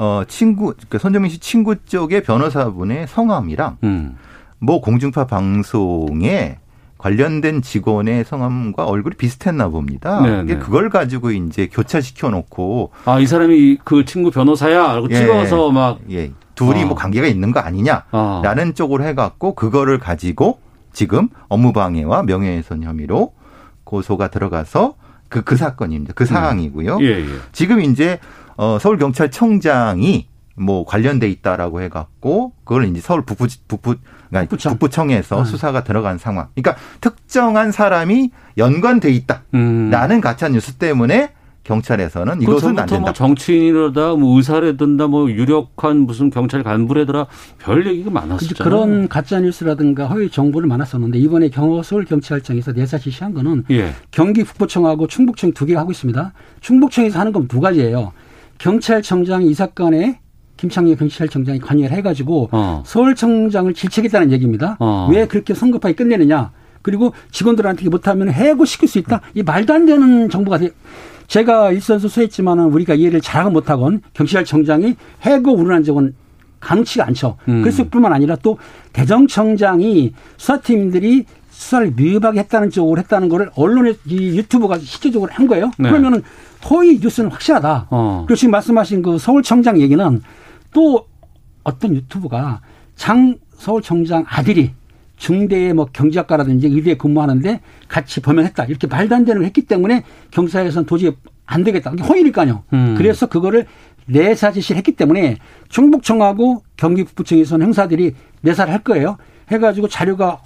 어 친구 그러니까 손정민 씨 친구 쪽의 변호사분의 성함이랑 음. 뭐 공중파 방송에 관련된 직원의 성함과 얼굴이 비슷했나 봅니다. 네, 이게 네. 그걸 가지고 이제 교차시켜 놓고 아, 이 사람이 그 친구 변호사야? 라고 예. 찍어서 막 예, 둘이 아. 뭐 관계가 있는 거 아니냐라는 아. 쪽으로 해갖고 그거를 가지고 지금 업무방해와 명예훼손 혐의로 고소가 들어가서 그, 그 사건입니다. 그 상황이고요. 예, 예. 지금 이제 어, 서울 경찰청장이 뭐 관련돼 있다라고 해갖고 그걸 이제 서울 북부 북부 그러니까 북부청. 북부청 에서 음. 수사가 들어간 상황. 그러니까 특정한 사람이 연관돼 있다라는 음. 가짜 뉴스 때문에 경찰에서는 그 이것은 안 된다. 뭐 정치인이라다 뭐 의사라든가 뭐 유력한 무슨 경찰 간부라더라 별 얘기가 많았었잖아요. 그런 가짜 뉴스라든가 허위 정보를 많았었는데 이번에 경 서울 경찰청에서 내사 지시한 거는 예. 경기 북부청하고 충북청 두 개가 하고 있습니다. 충북청에서 하는 건 두 가지예요. 경찰청장이 이 사건에 김창렬 경찰청장이 관여를 해가지고 어. 서울청장을 질책했다는 얘기입니다. 어. 왜 그렇게 성급하게 끝내느냐? 그리고 직원들한테 못하면 해고시킬 수 있다. 이 말도 안 되는 정보가 돼. 제가 일선수수했지만은 우리가 이해를 잘하고 못하건 경찰청장이 해고 우려한 적은 가능치가 않죠. 음. 그랬을 뿐만 아니라 또 대정청장이 수사팀들이 수사를 미흡하게 했다는 쪽으로 했다는 거를 언론에 이 유튜브가 실제적으로 한 거예요. 네. 그러면은 허위 뉴스는 확실하다. 어. 그리고 지금 말씀하신 그 서울청장 얘기는 또 어떤 유튜브가 장 서울청장 아들이 중대의 뭐 경제학과라든지 의대에 근무하는데 같이 범행했다. 이렇게 말도 안 되는 걸 했기 때문에 경찰에서는 도저히 안 되겠다. 이게 허위니까요. 음. 그래서 그거를 내사 지시를 했기 때문에 충북청하고 경기북부청에서는 형사들이 내사를 할 거예요. 해가지고 자료가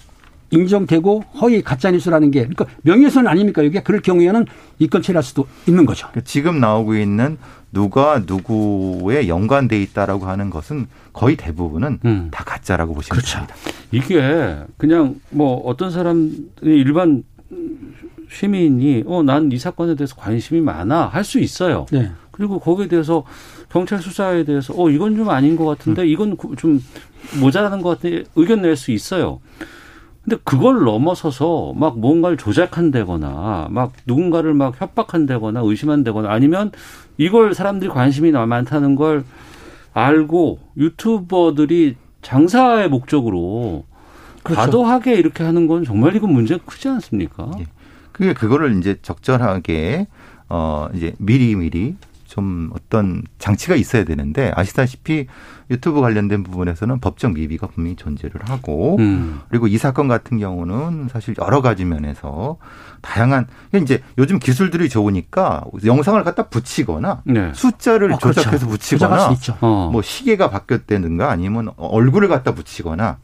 인정되고 허위 가짜뉴스라는 게 그러니까 명예훼손 아닙니까? 이게 그럴 경우에는 이건 처리할 수도 있는 거죠. 지금 나오고 있는 누가 누구에 연관돼 있다라고 하는 것은 거의 대부분은 음. 다 가짜라고 보시면 그렇죠. 됩니다. 이게 그냥 뭐 어떤 사람이 일반 시민이 어 난 이 사건에 대해서 관심이 많아 할 수 있어요. 네. 그리고 거기에 대해서 경찰 수사에 대해서 어 이건 좀 아닌 것 같은데 이건 구- 좀 모자라는 것 같은 의견 낼 수 있어요. 근데 그걸 넘어서서 막 뭔가를 조작한다거나 막 누군가를 막 협박한다거나 의심한다거나 아니면 이걸 사람들이 관심이 많다는 걸 알고 유튜버들이 장사의 목적으로 그렇죠. 과도하게 이렇게 하는 건 정말 이건 문제가 크지 않습니까? 예. 그게 그거를 이제 적절하게 어 이제 미리 미리 좀 어떤 장치가 있어야 되는데 아시다시피 유튜브 관련된 부분에서는 법적 미비가 분명히 존재를 하고 음. 그리고 이 사건 같은 경우는 사실 여러 가지 면에서 다양한 이제 요즘 기술들이 좋으니까 영상을 갖다 붙이거나 네. 숫자를 어, 그렇죠. 조작해서 조작할 붙이거나. 어. 뭐 시계가 바뀌었다든가 아니면 얼굴을 갖다 붙이거나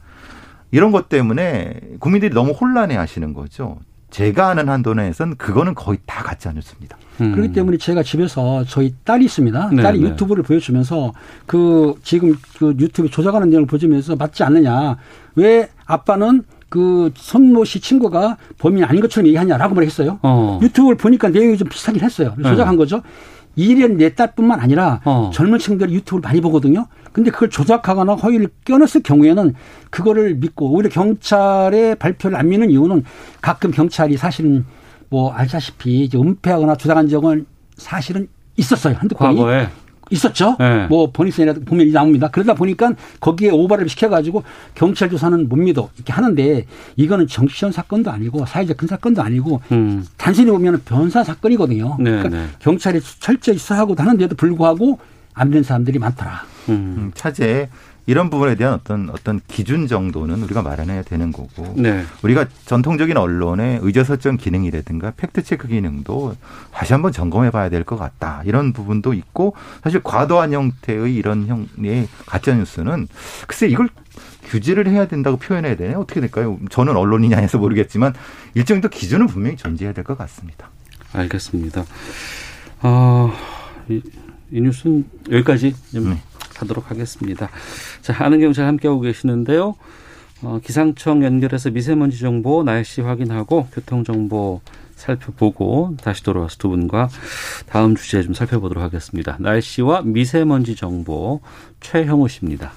이런 것 때문에 국민들이 너무 혼란해 하시는 거죠. 제가 아는 한도 내에선 그거는 거의 다 가짜 뉴스입니다. 음. 그렇기 때문에 제가 집에서 저희 딸이 있습니다. 네, 딸이 네. 유튜브를 보여주면서 그 지금 그 유튜브 조작하는 내용을 보여주면서 맞지 않느냐. 왜 아빠는 그 손모 씨 친구가 범인이 아닌 것처럼 얘기하냐라고 말했어요. 어. 유튜브를 보니까 내용이 좀 비슷하긴 했어요. 네. 조작한 네. 거죠. 이일엔 내 딸뿐만 아니라 어. 젊은 층들이 유튜브를 많이 보거든요. 근데 그걸 조작하거나 허위를 껴넣었을 경우에는 그거를 믿고 오히려 경찰의 발표를 안 믿는 이유는 가끔 경찰이 사실은 뭐 알다시피 이제 은폐하거나 조작한 적은 사실은 있었어요. 한두 건이. 과거에. 있었죠. 네. 뭐 보니스에라도 보면 나옵니다. 그러다 보니까 거기에 오바를 시켜가지고 경찰 조사는 못 믿어 이렇게 하는데 이거는 정치적 사건도 아니고 사회적 큰 사건도 아니고 음. 단순히 보면 변사 사건이거든요. 네, 그러니까 네. 경찰이 철저히 수사하고도 하는데도 불구하고 안 된 사람들이 많더라. 음. 음 차제 이런 부분에 대한 어떤 어떤 기준 정도는 우리가 마련해야 되는 거고 네. 우리가 전통적인 언론의 의제설정 기능이라든가 팩트 체크 기능도 다시 한번 점검해 봐야 될 것 같다 이런 부분도 있고 사실 과도한 형태의 이런 형의 가짜 뉴스는 글쎄 이걸 규제를 해야 된다고 표현해야 되나요? 어떻게 될까요? 저는 언론이냐 해서 모르겠지만 일정 도 기준은 분명히 존재해야 될 것 같습니다. 알겠습니다. 어, 이, 이 뉴스는 여기까지 좀 네. 하도록 하겠습니다. 자, 아는 경찰 함께하고 계시는데요. 어, 기상청 연결해서 미세먼지 정보, 날씨 확인하고 교통 정보 살펴보고 다시 돌아와서 두 분과 다음 주제 좀 살펴보도록 하겠습니다. 날씨와 미세먼지 정보 최형우 씨입니다.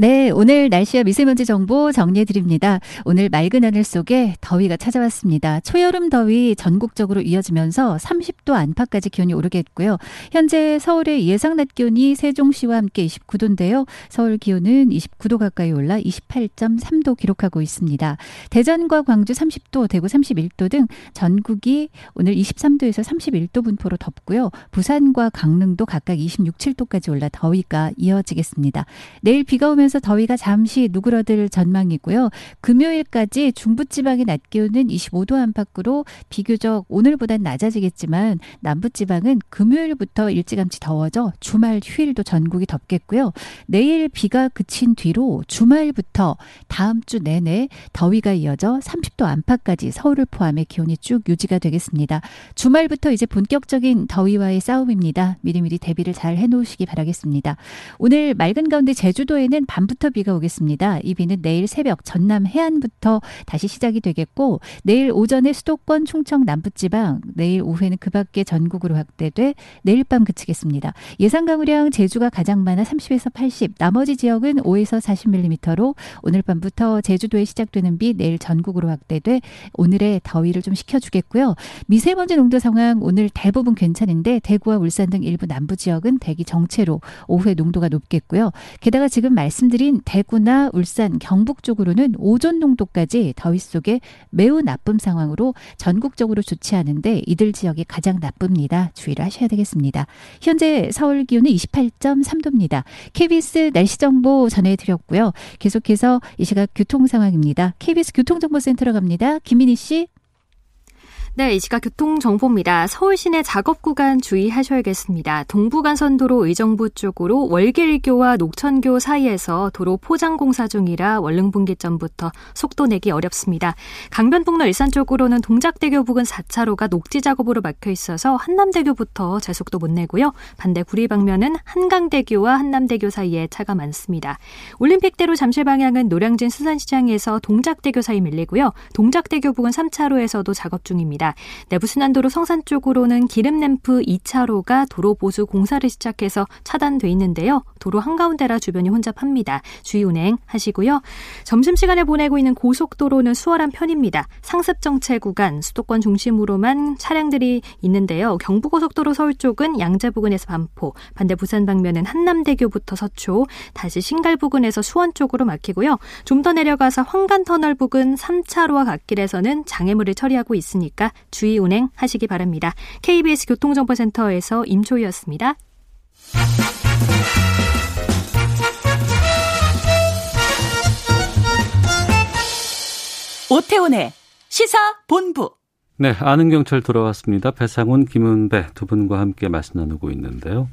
네, 오늘 날씨와 미세먼지 정보 정리해 드립니다. 오늘 맑은 하늘 속에 더위가 찾아왔습니다. 초여름 더위 전국적으로 이어지면서 30도 안팎까지 기온이 오르겠고요. 현재 서울의 예상 낮 기온이 세종시와 함께 29도인데요. 서울 기온은 29도 가까이 올라 28.3도 기록하고 있습니다. 대전과 광주 30도, 대구 31도 등 전국이 오늘 23도에서 31도 분포로 덥고요. 부산과 강릉도 각각 26, 7도까지 올라 더위가 이어지겠습니다. 내일 비가 오면 오면서 더위가 잠시 누그러들 전망이고요. 금요일까지 중부지방의 낮 기온은 25도 안팎으로 비교적 오늘보단 낮아지겠지만 남부지방은 금요일부터 일찌감치 더워져 주말 휴일도 전국이 덥겠고요. 내일 비가 그친 뒤로 주말부터 다음 주 내내 더위가 이어져 30도 안팎까지 서울을 포함해 기온이 쭉 유지가 되겠습니다. 주말부터 이제 본격적인 더위와의 싸움입니다. 미리미리 대비를 잘 해놓으시기 바라겠습니다. 오늘 맑은 가운데 제주도에는 밤부터 비가 오겠습니다. 이 비는 내일 새벽 전남 해안부터 다시 시작이 되겠고 내일 오전에 수도권 충청 남부지방 내일 오후에는 그 밖에 전국으로 확대돼 내일 밤 그치겠습니다. 예상 강우량 제주가 가장 많아 30에서 80 나머지 지역은 5에서 40mm로 오늘 밤부터 제주도에 시작되는 비 내일 전국으로 확대돼 오늘의 더위를 좀 식혀주겠고요. 미세먼지 농도 상황 오늘 대부분 괜찮은데 대구와 울산 등 일부 남부 지역은 대기 정체로 오후에 농도가 높겠고요. 게다가 지금 말씀 말씀드린 대구나 울산, 경북 쪽으로는 오존 농도까지 더위 속에 매우 나쁨 상황으로 전국적으로 좋지 않은데 이들 지역이 가장 나쁩니다. 주의를 하셔야 되겠습니다. 현재 서울 기온은 28.3도입니다. KBS 날씨 정보 전해드렸고요. 계속해서 이 시각 교통 상황입니다. KBS 교통정보센터로 갑니다. 김민희 씨. 네, 이 시각 교통정보입니다. 서울 시내 작업 구간 주의하셔야겠습니다. 동부간선도로 의정부 쪽으로 월길교와 녹천교 사이에서 도로 포장 공사 중이라 월릉분기점부터 속도 내기 어렵습니다. 강변북로 일산 쪽으로는 동작대교 부근 4차로가 녹지 작업으로 막혀 있어서 한남대교부터 제속도 못 내고요. 반대 구리 방면은 한강대교와 한남대교 사이에 차가 많습니다. 올림픽대로 잠실 방향은 노량진 수산시장에서 동작대교 사이 밀리고요. 동작대교 부근 3차로에서도 작업 중입니다. 있습니다. 내부순환도로 성산 쪽으로는 기름램프 2차로가 도로 보수 공사를 시작해서 차단돼 있는데요. 도로 한가운데라 주변이 혼잡합니다. 주의 운행 하시고요. 점심시간에 보내고 있는 고속도로는 수월한 편입니다. 상습 정체 구간 수도권 중심으로만 차량들이 있는데요. 경부고속도로 서울 쪽은 양재 부근에서 반포, 반대 부산 방면은 한남대교부터 서초, 다시 신갈 부근에서 수원 쪽으로 막히고요. 좀 더 내려가서 황간터널 부근 3차로와 갓길에서는 장애물을 처리하고 있으니까 주의 운행하시기 바랍니다. KBS 교통정보센터에서 임초희였습니다. 오태훈의 시사 본부. 네, 아는 경찰 돌아왔습니다. 배상훈, 김은배 두 분과 함께 말씀 나누고 있는데요.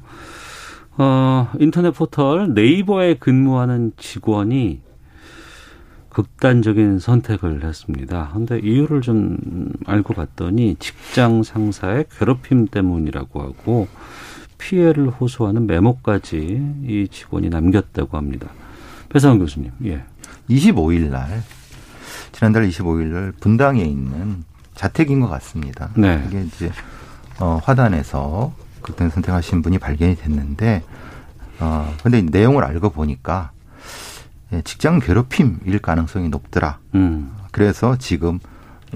어, 인터넷 포털 네이버에 근무하는 직원이 극단적인 선택을 했습니다. 근데 이유를 좀 알고 봤더니 직장 상사의 괴롭힘 때문이라고 하고 피해를 호소하는 메모까지 이 직원이 남겼다고 합니다. 배상훈 교수님, 예. 25일 날 지난달 25일 날 분당에 있는 자택인 것 같습니다. 네. 이게 이제 어, 화단에서 극단 선택하신 분이 발견이 됐는데 어 근데 내용을 알고 보니까 예, 직장 괴롭힘일 가능성이 높더라. 음. 그래서 지금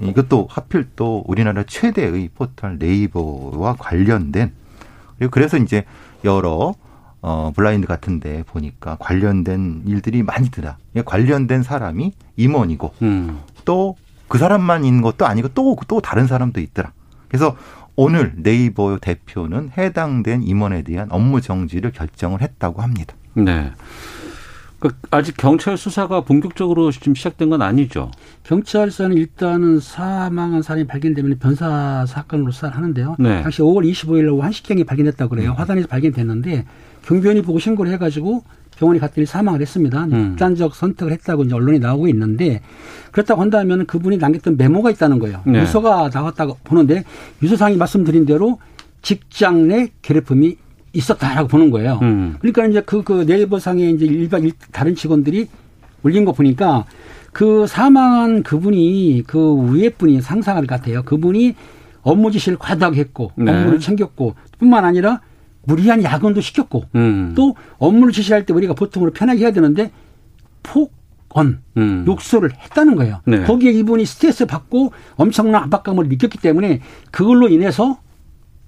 이것도 하필 또 우리나라 최대의 포털 네이버와 관련된 그리고 그래서 이제 여러 어 블라인드 같은데 보니까 관련된 일들이 많이 드다. 관련된 사람이 임원이고 음. 또그 사람만 있는 것도 아니고 또또 다른 사람도 있더라. 그래서 오늘 네이버 대표는 해당된 임원에 대한 업무 정지를 결정을 했다고 합니다. 네. 그 아직 경찰 수사가 본격적으로 지금 시작된 건 아니죠. 경찰서는 일단은 사망한 사람이 발견되면 변사 사건으로 수사를 하는데요. 네. 당시 5월 25일 오후 1시경에 발견됐다고 그래요. 음. 화단에서 발견됐는데 경비원이 보고 신고를 해가지고 병원에 갔더니 사망을 했습니다. 음. 극단적 선택을 했다고 이제 언론이 나오고 있는데 그렇다고 한다면 그분이 남겼던 메모가 있다는 거예요. 네. 유서가 나왔다고 보는데 유서상이 말씀드린 대로 직장 내 괴롭힘이 있었다라고 보는 거예요. 음. 그러니까 이제 그, 그 네이버상에 이제 일반 일- 다른 직원들이 올린 거 보니까 그 사망한 그분이 그 위에 분이 상사 같아요. 그분이 업무 지시를 과다하게 했고 네. 업무를 챙겼고 뿐만 아니라 무리한 야근도 시켰고 음. 또 업무를 지시할 때 우리가 보통으로 편하게 해야 되는데 폭언, 음. 욕설을 했다는 거예요. 네. 거기에 이분이 스트레스 받고 엄청난 압박감을 느꼈기 때문에 그걸로 인해서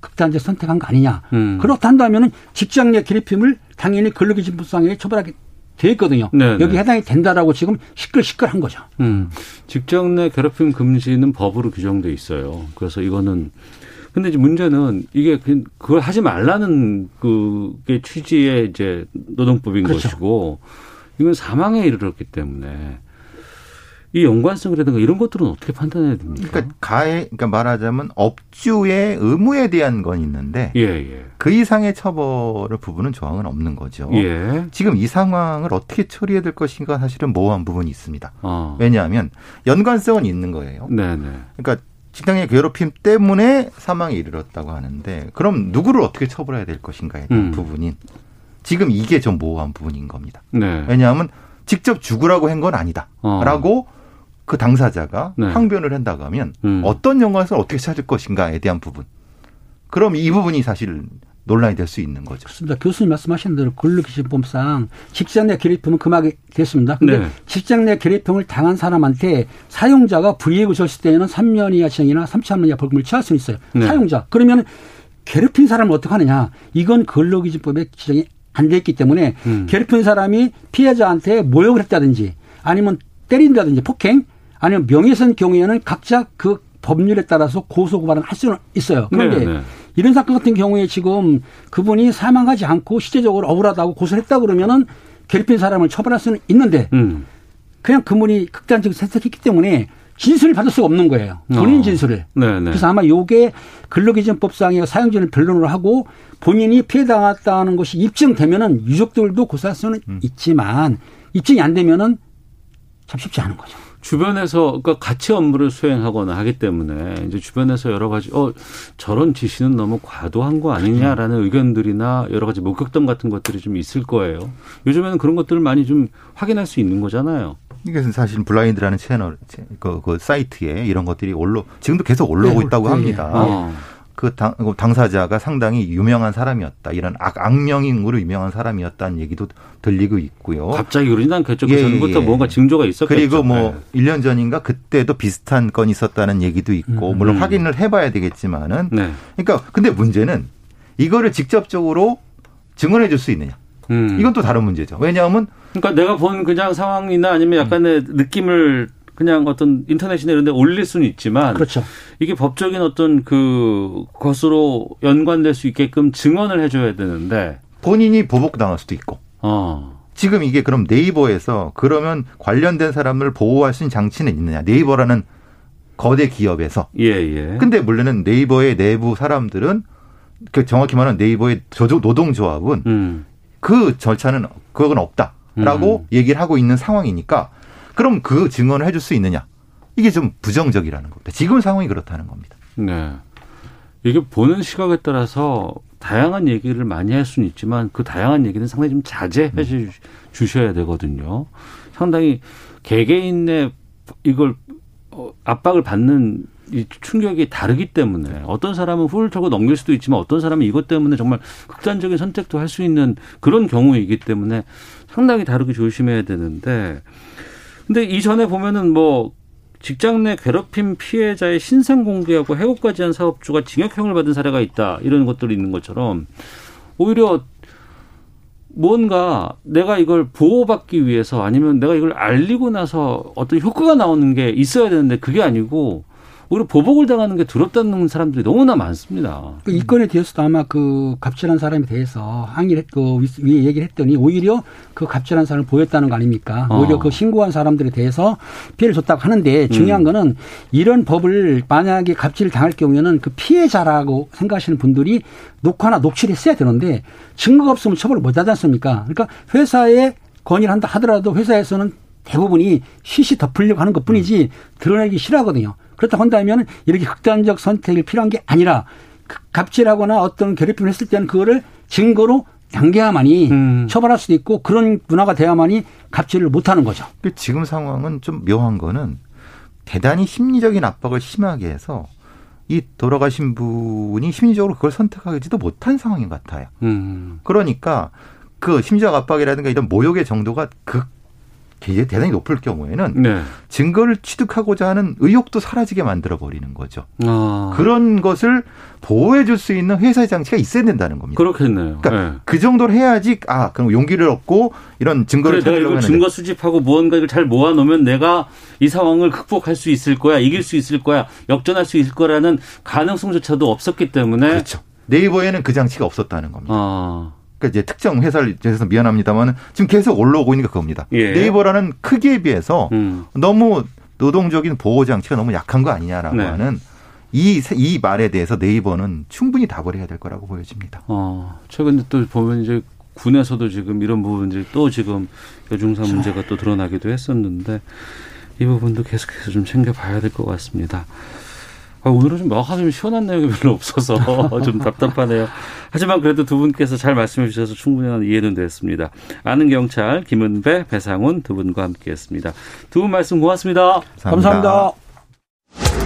극단적 선택한 거 아니냐. 음. 그렇다 한다면은 직장 내 괴롭힘을 당연히 근로기준법상에 처벌하게 돼 있거든요. 네, 여기 네. 해당이 된다라고 지금 시끌시끌한 거죠. 음. 직장 내 괴롭힘 금지는 법으로 규정돼 있어요. 그래서 이거는 근데 이제 문제는 이게 그- 그걸 하지 말라는 그게 취지의 이제 노동법인 그렇죠. 것이고 이건 사망에 이르렀기 때문에 이 연관성이라든가 이런 것들은 어떻게 판단해야 됩니까? 그러니까 가해, 그러니까 말하자면 업주의 의무에 대한 건 있는데 예, 예. 그 이상의 처벌을 부분은 조항은 없는 거죠. 예. 지금 이 상황을 어떻게 처리해야 될 것인가 사실은 모호한 부분이 있습니다. 어. 왜냐하면 연관성은 있는 거예요. 네, 네. 그러니까 직장의 괴롭힘 때문에 사망에 이르렀다고 하는데 그럼 누구를 어떻게 처벌해야 될 것인가에 대한 음. 부분인 지금 이게 좀 모호한 부분인 겁니다. 네. 왜냐하면 직접 죽으라고 한건 어. 아니다라고 그 당사자가 네. 항변을 한다고 하면 음. 어떤 연관성을 어떻게 찾을 것인가에 대한 부분. 그럼 이 부분이 사실 논란이 될 수 있는 거죠. 그렇습니다. 교수님 말씀하신 대로 근로기준법상 직장 내 괴롭힘은 금하게 됐습니다. 근데 네. 직장 내 괴롭힘을 당한 사람한테 사용자가 불이익을 줬을 때에는 3년 이하 징이나 3천만 원 이하 벌금을 취할 수 있어요. 네. 사용자. 그러면 괴롭힌 사람을 어떻게 하느냐. 이건 근로기준법에 지정이 안 돼 있기 때문에 음. 괴롭힌 사람이 피해자한테 모욕을 했다든지 아니면 때린다든지 폭행 아니면 명예훼손 경우에는 각자 그 법률에 따라서 고소 고발은 할 수는 있어요. 그런데 네, 네. 이런 사건 같은 경우에 지금 그분이 사망하지 않고 실제적으로 억울하다고 고소를 했다 그러면은 괴롭힌 사람을 처벌할 수는 있는데 음. 그냥 그분이 극단적으로 선택했기 때문에 진술을 받을 수가 없는 거예요. 본인 어. 진술을. 네, 네. 그래서 아마 요게 근로기준법상의 사용자를 변론을 하고 본인이 피해당했다는 것이 입증되면은 유족들도 고소할 수는 음. 있지만 입증이 안 되면은 참 쉽지 않은 거죠. 주변에서 그러니까 같이 업무를 수행하거나 하기 때문에 이제 주변에서 여러 가지 어 저런 지시는 너무 과도한 거 아니냐라는 의견들이나 여러 가지 목격담 같은 것들이 좀 있을 거예요. 요즘에는 그런 것들을 많이 좀 확인할 수 있는 거잖아요. 이것은 사실 블라인드라는 채널, 그, 그 사이트에 이런 것들이 올라, 지금도 계속 올라오고 네, 있다고 네, 합니다. 어. 그 당, 그 당사자가 상당히 유명한 사람이었다. 이런 악, 악령으로 유명한 사람이었다는 얘기도 들리고 있고요. 갑자기 않겠죠. 그 예, 전부터 예. 뭔가 징조가 있었겠죠. 그리고 뭐 네. 1년 전인가 그때도 비슷한 건이 있었다는 얘기도 있고 음. 물론 확인을 해봐야 되겠지만은 네. 그러니까 근데 문제는 이거를 직접적으로 증언해 줄 수 있느냐 음. 이건 또 다른 문제죠 왜냐하면 그러니까 내가 본 그냥 상황이나 아니면 약간의 음. 느낌을 그냥 어떤 인터넷이나 이런 데 올릴 수는 있지만 그렇죠. 이게 법적인 어떤 그 것으로 연관될 수 있게끔 증언을 해줘야 되는데 본인이 보복당할 수도 있고 어. 지금 이게 그럼 네이버에서 그러면 관련된 사람을 보호할 수 있는 장치는 있느냐 네이버라는 거대 기업에서 예, 예. 근데 물론은 네이버의 내부 사람들은 그 정확히 말하면 네이버의 조조 노동조합은 음. 그 절차는 그건 없다라고 얘기를 하고 있는 상황이니까 그럼 그 증언을 해줄 수 있느냐? 이게 좀 부정적이라는 겁니다. 지금 상황이 그렇다는 겁니다. 네. 이게 보는 시각에 따라서 다양한 얘기를 많이 할 수는 있지만 그 다양한 얘기는 상당히 좀 자제해 음. 주셔야 되거든요. 상당히 개개인의 이걸 어, 압박을 받는 이 충격이 다르기 때문에 어떤 사람은 훌 털고 넘길 수도 있지만 어떤 사람은 이것 때문에 정말 극단적인 선택도 할 수 있는 그런 경우이기 때문에 상당히 다르게 조심해야 되는데 근데 이전에 보면은 뭐 직장 내 괴롭힘 피해자의 신상 공개하고 해고까지 한 사업주가 징역형을 받은 사례가 있다. 이런 것들이 있는 것처럼 오히려 뭔가 내가 이걸 보호받기 위해서 아니면 내가 이걸 알리고 나서 어떤 효과가 나오는 게 있어야 되는데 그게 아니고 오히려 보복을 당하는 게 두렵다는 사람들이 너무나 많습니다. 그 이 건에 대해서도 아마 그 갑질한 사람에 대해서 항의를 했, 그 위에 얘기를 했더니 오히려 그 갑질한 사람을 보였다는 거 아닙니까? 어. 오히려 그 신고한 사람들에 대해서 피해를 줬다고 하는데 중요한 음. 거는 이런 법을 만약에 갑질을 당할 경우에는 그 피해자라고 생각하시는 분들이 녹화나 녹취를 했어야 되는데 증거가 없으면 처벌을 못 하지 않습니까? 그러니까 회사에 건의를 한다 하더라도 회사에서는 대부분이 시시 덮으려고 하는 것 뿐이지 드러내기 싫어하거든요. 그렇다 한다면 이렇게 극단적 선택이 필요한 게 아니라 그 갑질하거나 어떤 괴롭힘을 했을 때는 그거를 증거로 남겨야만이 음. 처벌할 수도 있고 그런 문화가 돼야만이 갑질을 못하는 거죠. 지금 상황은 좀 묘한 거는 대단히 심리적인 압박을 심하게 해서 이 돌아가신 분이 심리적으로 그걸 선택하지도 못한 상황인 것 같아요. 음. 그러니까 그 심리적 압박이라든가 이런 모욕의 정도가 극 대단히 높을 경우에는 네. 증거를 취득하고자 하는 의욕도 사라지게 만들어 버리는 거죠. 아. 그런 것을 보호해 줄 수 있는 회사의 장치가 있어야 된다는 겁니다. 그렇겠네요. 그러니까 네. 그 정도로 해야지 아 그럼 용기를 얻고 이런 증거를 그래, 내가 이걸 증거 수집하고 무언가 이걸 잘 모아 놓으면 내가 이 상황을 극복할 수 있을 거야, 이길 수 있을 거야, 역전할 수 있을 거라는 가능성조차도 없었기 때문에 그렇죠. 네이버에는 그 장치가 없었다는 겁니다. 아. 그러니까 이제 특정 회사를 대해서 미안합니다만 지금 계속 올라오고 있는 게 그겁니다. 예. 네이버라는 크기에 비해서 음. 너무 노동적인 보호 장치가 너무 약한 거 아니냐라고 네. 하는 이, 이 말에 대해서 네이버는 충분히 답을 해야 될 거라고 보여집니다. 어, 최근에 또 보면 이제 군에서도 지금 이런 부분들이 또 지금 여중사 문제가 또 드러나기도 했었는데 이 부분도 계속해서 좀 챙겨봐야 될 것 같습니다. 아, 오늘은 좀 뭐가 좀 시원한 내용이 별로 없어서 좀 답답하네요. 하지만 그래도 두 분께서 잘 말씀해 주셔서 충분한 이해는 됐습니다. 아는 경찰 김은배, 배상훈 두 분과 함께했습니다. 두 분 말씀 고맙습니다. 감사합니다. 감사합니다.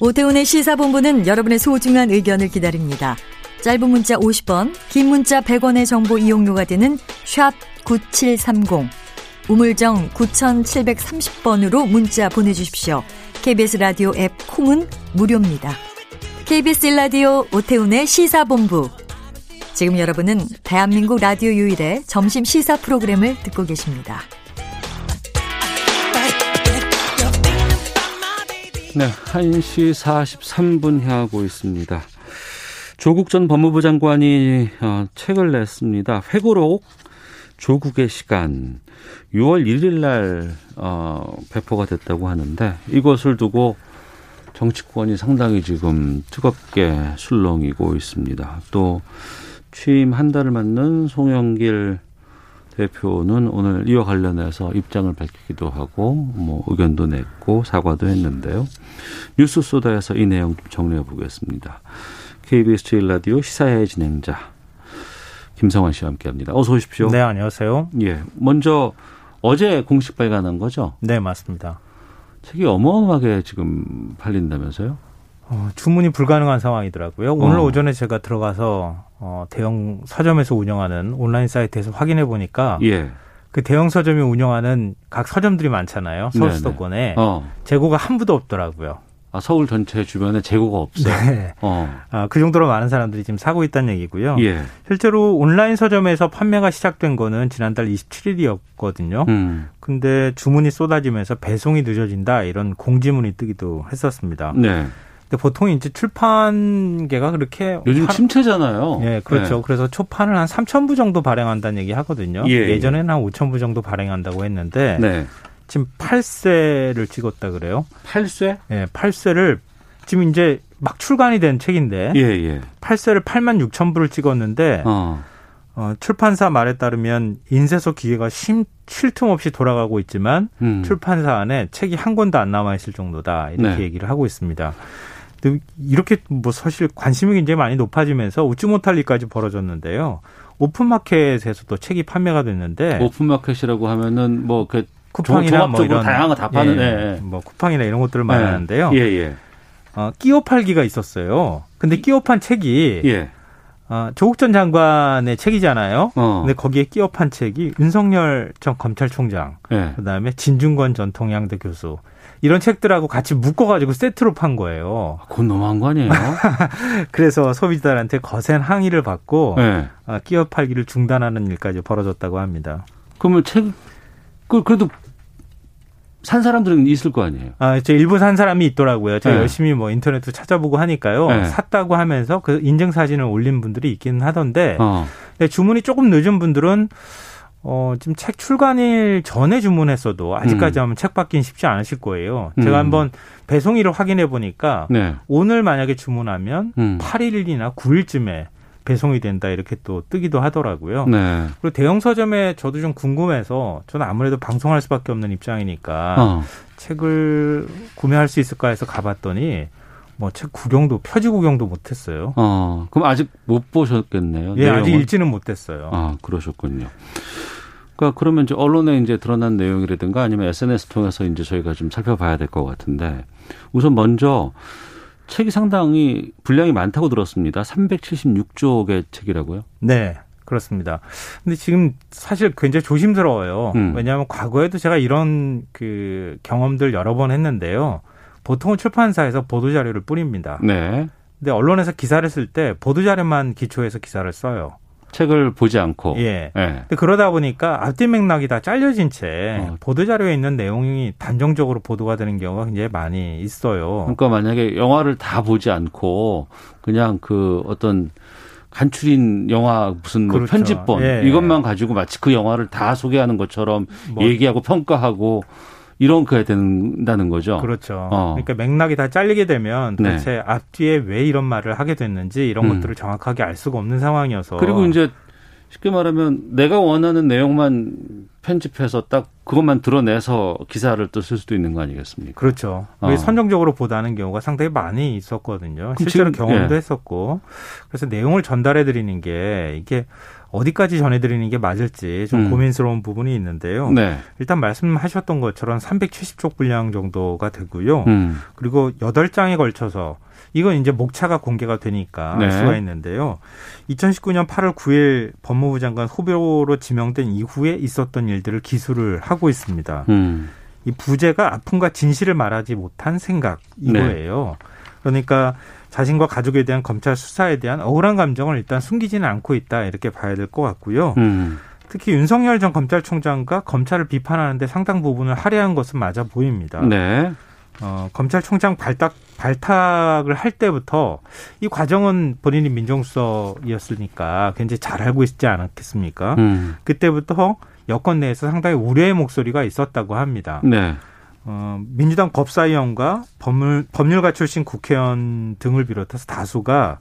오태훈의 시사본부는 여러분의 소중한 의견을 기다립니다. 짧은 문자 50원, 긴 문자 100원의 정보 이용료가 되는 샵 9730. 우물정 9730번으로 문자 보내주십시오. KBS 라디오 앱 콩은 무료입니다. KBS 라디오 오태훈의 시사본부. 지금 여러분은 대한민국 라디오 유일의 점심 시사 프로그램을 듣고 계십니다. 네, 1시 43분 향하고 있습니다. 조국 전 법무부 장관이 어, 책을 냈습니다. 회고록 조국의 시간. 6월 1일 날 어, 배포가 됐다고 하는데 이것을 두고 정치권이 상당히 지금 뜨겁게 술렁이고 있습니다. 또 취임 한 달을 맞는 송영길 대표는 오늘 이와 관련해서 입장을 밝히기도 하고 뭐 의견도 냈고 사과도 했는데요. 뉴스 소다에서 이 내용 좀 정리해 보겠습니다. KBS 제일 라디오 시사회 진행자 김성환 씨와 함께합니다. 어서 오십시오. 네, 안녕하세요. 예, 먼저 어제 공식 발간한 거죠? 네, 맞습니다. 책이 어마어마하게 지금 팔린다면서요? 어, 주문이 불가능한 상황이더라고요. 오늘 어. 오전에 제가 들어가서 어, 대형 서점에서 운영하는 온라인 사이트에서 확인해 보니까 예. 그 대형 서점이 운영하는 각 서점들이 많잖아요. 서울 수도권에 어. 재고가 한 부도 없더라고요. 아, 서울 전체 주변에 재고가 없어요. 네. 어. 아, 그 정도로 많은 사람들이 지금 사고 있다는 얘기고요. 예. 실제로 온라인 서점에서 판매가 시작된 거는 지난달 27일이었거든요. 음. 근데 주문이 쏟아지면서 배송이 늦어진다 이런 공지문이 뜨기도 했었습니다. 네. 근데 보통 이제 출판계가 그렇게 요즘 파... 침체잖아요. 예, 그렇죠. 네. 그래서 초판을 한 3천 부 정도 발행한다는 얘기 하거든요. 예, 전에는한 5천 부 정도 발행한다고 했는데 네. 지금 8쇄를 찍었다 그래요. 8쇄? 예, 8쇄를 지금 이제 막 출간이 된 책인데 예, 예. 8쇄를 8만 6천 부를 찍었는데 어. 어, 출판사 말에 따르면 인쇄소 기계가 쉼, 쉴틈 없이 돌아가고 있지만 음. 출판사 안에 책이 한 권도 안 남아 있을 정도다 이렇게 네. 얘기를 하고 있습니다. 이렇게 뭐 사실 관심이 굉장히 많이 높아지면서 웃지 못할 일까지 벌어졌는데요. 오픈마켓에서도 책이 판매가 됐는데 오픈마켓이라고 하면은 뭐 그 쿠팡이나 뭐 이런 다양한 다 파는 예, 예. 뭐 쿠팡이나 이런 것들을 말하는데요. 예, 예. 어, 끼어 팔기가 있었어요. 근데 끼어 판 책이 예. 어, 조국 전 장관의 책이잖아요. 어. 근데 거기에 끼어 판 책이 윤석열 전 검찰총장, 예. 그다음에 진중권 전 통양대 교수 이런 책들하고 같이 묶어가지고 세트로 판 거예요. 그건 너무한 거 아니에요? 그래서 소비자들한테 거센 항의를 받고 네. 끼어 팔기를 중단하는 일까지 벌어졌다고 합니다. 그러면 책, 그 그래도 산 사람들은 있을 거 아니에요. 아, 저 일부 산 사람이 있더라고요. 제가 네. 열심히 뭐 인터넷도 찾아보고 하니까요. 네. 샀다고 하면서 그 인증 사진을 올린 분들이 있기는 하던데, 어. 근데 주문이 조금 늦은 분들은 어, 지금 책 출간일 전에 주문했어도 아직까지 음. 하면 책 받긴 쉽지 않으실 거예요. 제가 음. 한번 배송일을 확인해 보니까 네. 오늘 만약에 주문하면 음. 8일이나 9일쯤에 배송이 된다 이렇게 또 뜨기도 하더라고요. 네. 그리고 대형 서점에 저도 좀 궁금해서 저는 아무래도 방송할 수밖에 없는 입장이니까 어. 책을 구매할 수 있을까 해서 가봤더니 뭐 책 구경도 표지 구경도 못했어요. 어, 그럼 아직 못 보셨겠네요. 예, 내용은? 아직 읽지는 못했어요. 아, 그러셨군요. 그러니까 그러면 이제 언론에 이제 드러난 내용이라든가 아니면 SNS 통해서 이제 저희가 좀 살펴봐야 될 것 같은데 우선 먼저 책이 상당히 분량이 많다고 들었습니다. 376조 개 책이라고요? 네. 그렇습니다. 근데 지금 사실 굉장히 조심스러워요. 음. 왜냐하면 과거에도 제가 이런 그 경험들 여러 번 했는데요. 보통은 출판사에서 보도 자료를 뿌립니다. 네. 근데 언론에서 기사를 쓸 때 보도 자료만 기초해서 기사를 써요. 책을 보지 않고. 예. 예. 그러다 보니까 앞뒤 맥락이 다 잘려진 채 어. 보도 자료에 있는 내용이 단정적으로 보도가 되는 경우가 굉장히 많이 있어요. 그러니까 만약에 영화를 다 보지 않고 그냥 그 어떤 간추린 영화 무슨 뭐 그렇죠. 편집본 예. 이것만 가지고 마치 그 영화를 다 소개하는 것처럼 뭐. 얘기하고 평가하고 이런 거야 된다는 거죠. 그렇죠. 어. 그러니까 맥락이 다 잘리게 되면 네. 도대체 네. 앞뒤에 왜 이런 말을 하게 됐는지 이런 음. 것들을 정확하게 알 수가 없는 상황이어서 그리고 이제 쉽게 말하면 내가 원하는 내용만 편집해서 딱 그것만 드러내서 기사를 또 쓸 수도 있는 거 아니겠습니까? 그렇죠. 어. 선정적으로 보도하는 경우가 상당히 많이 있었거든요. 실제로 지금, 경험도 예. 했었고. 그래서 내용을 전달해 드리는 게 이게 어디까지 전해드리는 게 맞을지 좀 음. 고민스러운 부분이 있는데요. 네. 일단 말씀하셨던 것처럼 370쪽 분량 정도가 되고요. 음. 그리고 8장에 걸쳐서 이건 이제 목차가 공개가 되니까 네. 알 수가 있는데요. 2019년 8월 9일 법무부 장관 후보로 지명된 이후에 있었던 일들을 기술을 하고 있습니다. 음. 이 부재가 아픔과 진실을 말하지 못한 생각 이거예요. 네. 그러니까 자신과 가족에 대한 검찰 수사에 대한 억울한 감정을 일단 숨기지는 않고 있다 이렇게 봐야 될 것 같고요. 음. 특히 윤석열 전 검찰총장과 검찰을 비판하는데 상당 부분을 할애한 것은 맞아 보입니다. 네. 어, 검찰총장 발탁 발탁을 할 때부터 이 과정은 본인이 민정수석이었으니까 굉장히 잘 알고 있지 않았겠습니까? 음. 그때부터 여권 내에서 상당히 우려의 목소리가 있었다고 합니다. 네. 어, 민주당 법사위원과 법률, 법률가 출신 국회의원 등을 비롯해서 다수가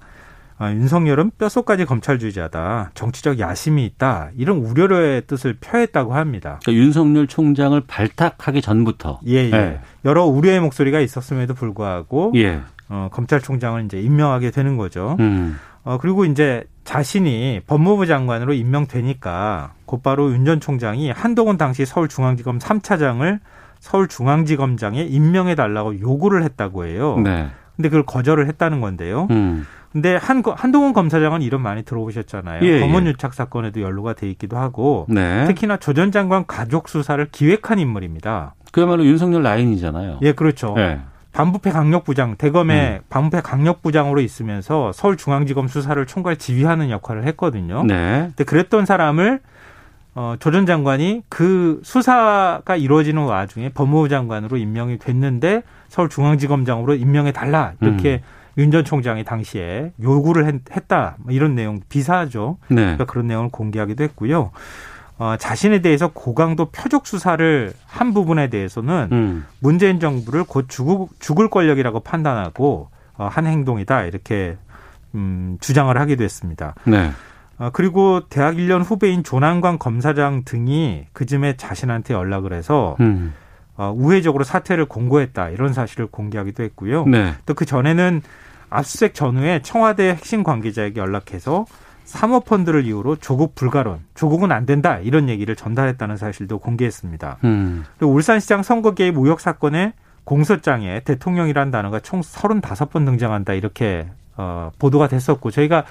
아, 윤석열은 뼛속까지 검찰주의자다. 정치적 야심이 있다. 이런 우려의 뜻을 표했다고 합니다. 그러니까 윤석열 총장을 발탁하기 전부터. 예, 예. 네. 여러 우려의 목소리가 있었음에도 불구하고 예. 어, 검찰총장을 이제 임명하게 되는 거죠. 음. 어, 그리고 이제 자신이 법무부 장관으로 임명되니까 곧바로 윤 전 총장이 한동훈 당시 서울중앙지검 3차장을 서울중앙지검장에 임명해 달라고 요구를 했다고 해요. 네. 근데 그걸 거절을 했다는 건데요. 음. 근데 한 한동훈 검사장은 이름 많이 들어보셨잖아요. 예, 검언 예. 유착 사건에도 연루가 돼 있기도 하고 네. 특히나 조 전 장관 가족 수사를 기획한 인물입니다. 그야말로 윤석열 라인이잖아요. 예, 그렇죠. 네. 반부패 강력부장 대검의 음. 반부패 강력부장으로 있으면서 서울중앙지검 수사를 총괄 지휘하는 역할을 했거든요. 네. 근데 그랬던 사람을 어, 조전 장관이 그 수사가 이루어지는 와중에 법무부 장관으로 임명이 됐는데 서울중앙지검장으로 임명해 달라 이렇게 음. 윤전 총장이 당시에 요구를 했, 다뭐 이런 내용 비사죠. 네. 그러니까 그런 내용을 공개하기도 했고요. 어, 자신에 대해서 고강도 표적 수사를 한 부분에 대해서는 음. 문재인 정부를 곧 죽을, 죽을 권력이라고 판단하고 어, 한 행동이다 이렇게 음, 주장을 하기도 했습니다. 네. 어, 그리고 대학 1년 후배인 조난관 검사장 등이 그즘에 자신한테 연락을 해서 음. 어, 우회적으로 사퇴를 공고했다 이런 사실을 공개하기도 했고요. 네. 또그 전에는 압수수색 전후에 청와대 핵심 관계자에게 연락해서 사모펀드를 이유로 조국 불가론, 조국은 안 된다 이런 얘기를 전달했다는 사실도 공개했습니다. 음. 그리고 울산시장 선거 개입 의혹 사건에 공소장에 대통령이라는 단어가 총 35번 등장한다 이렇게 어, 보도가 됐었고 저희가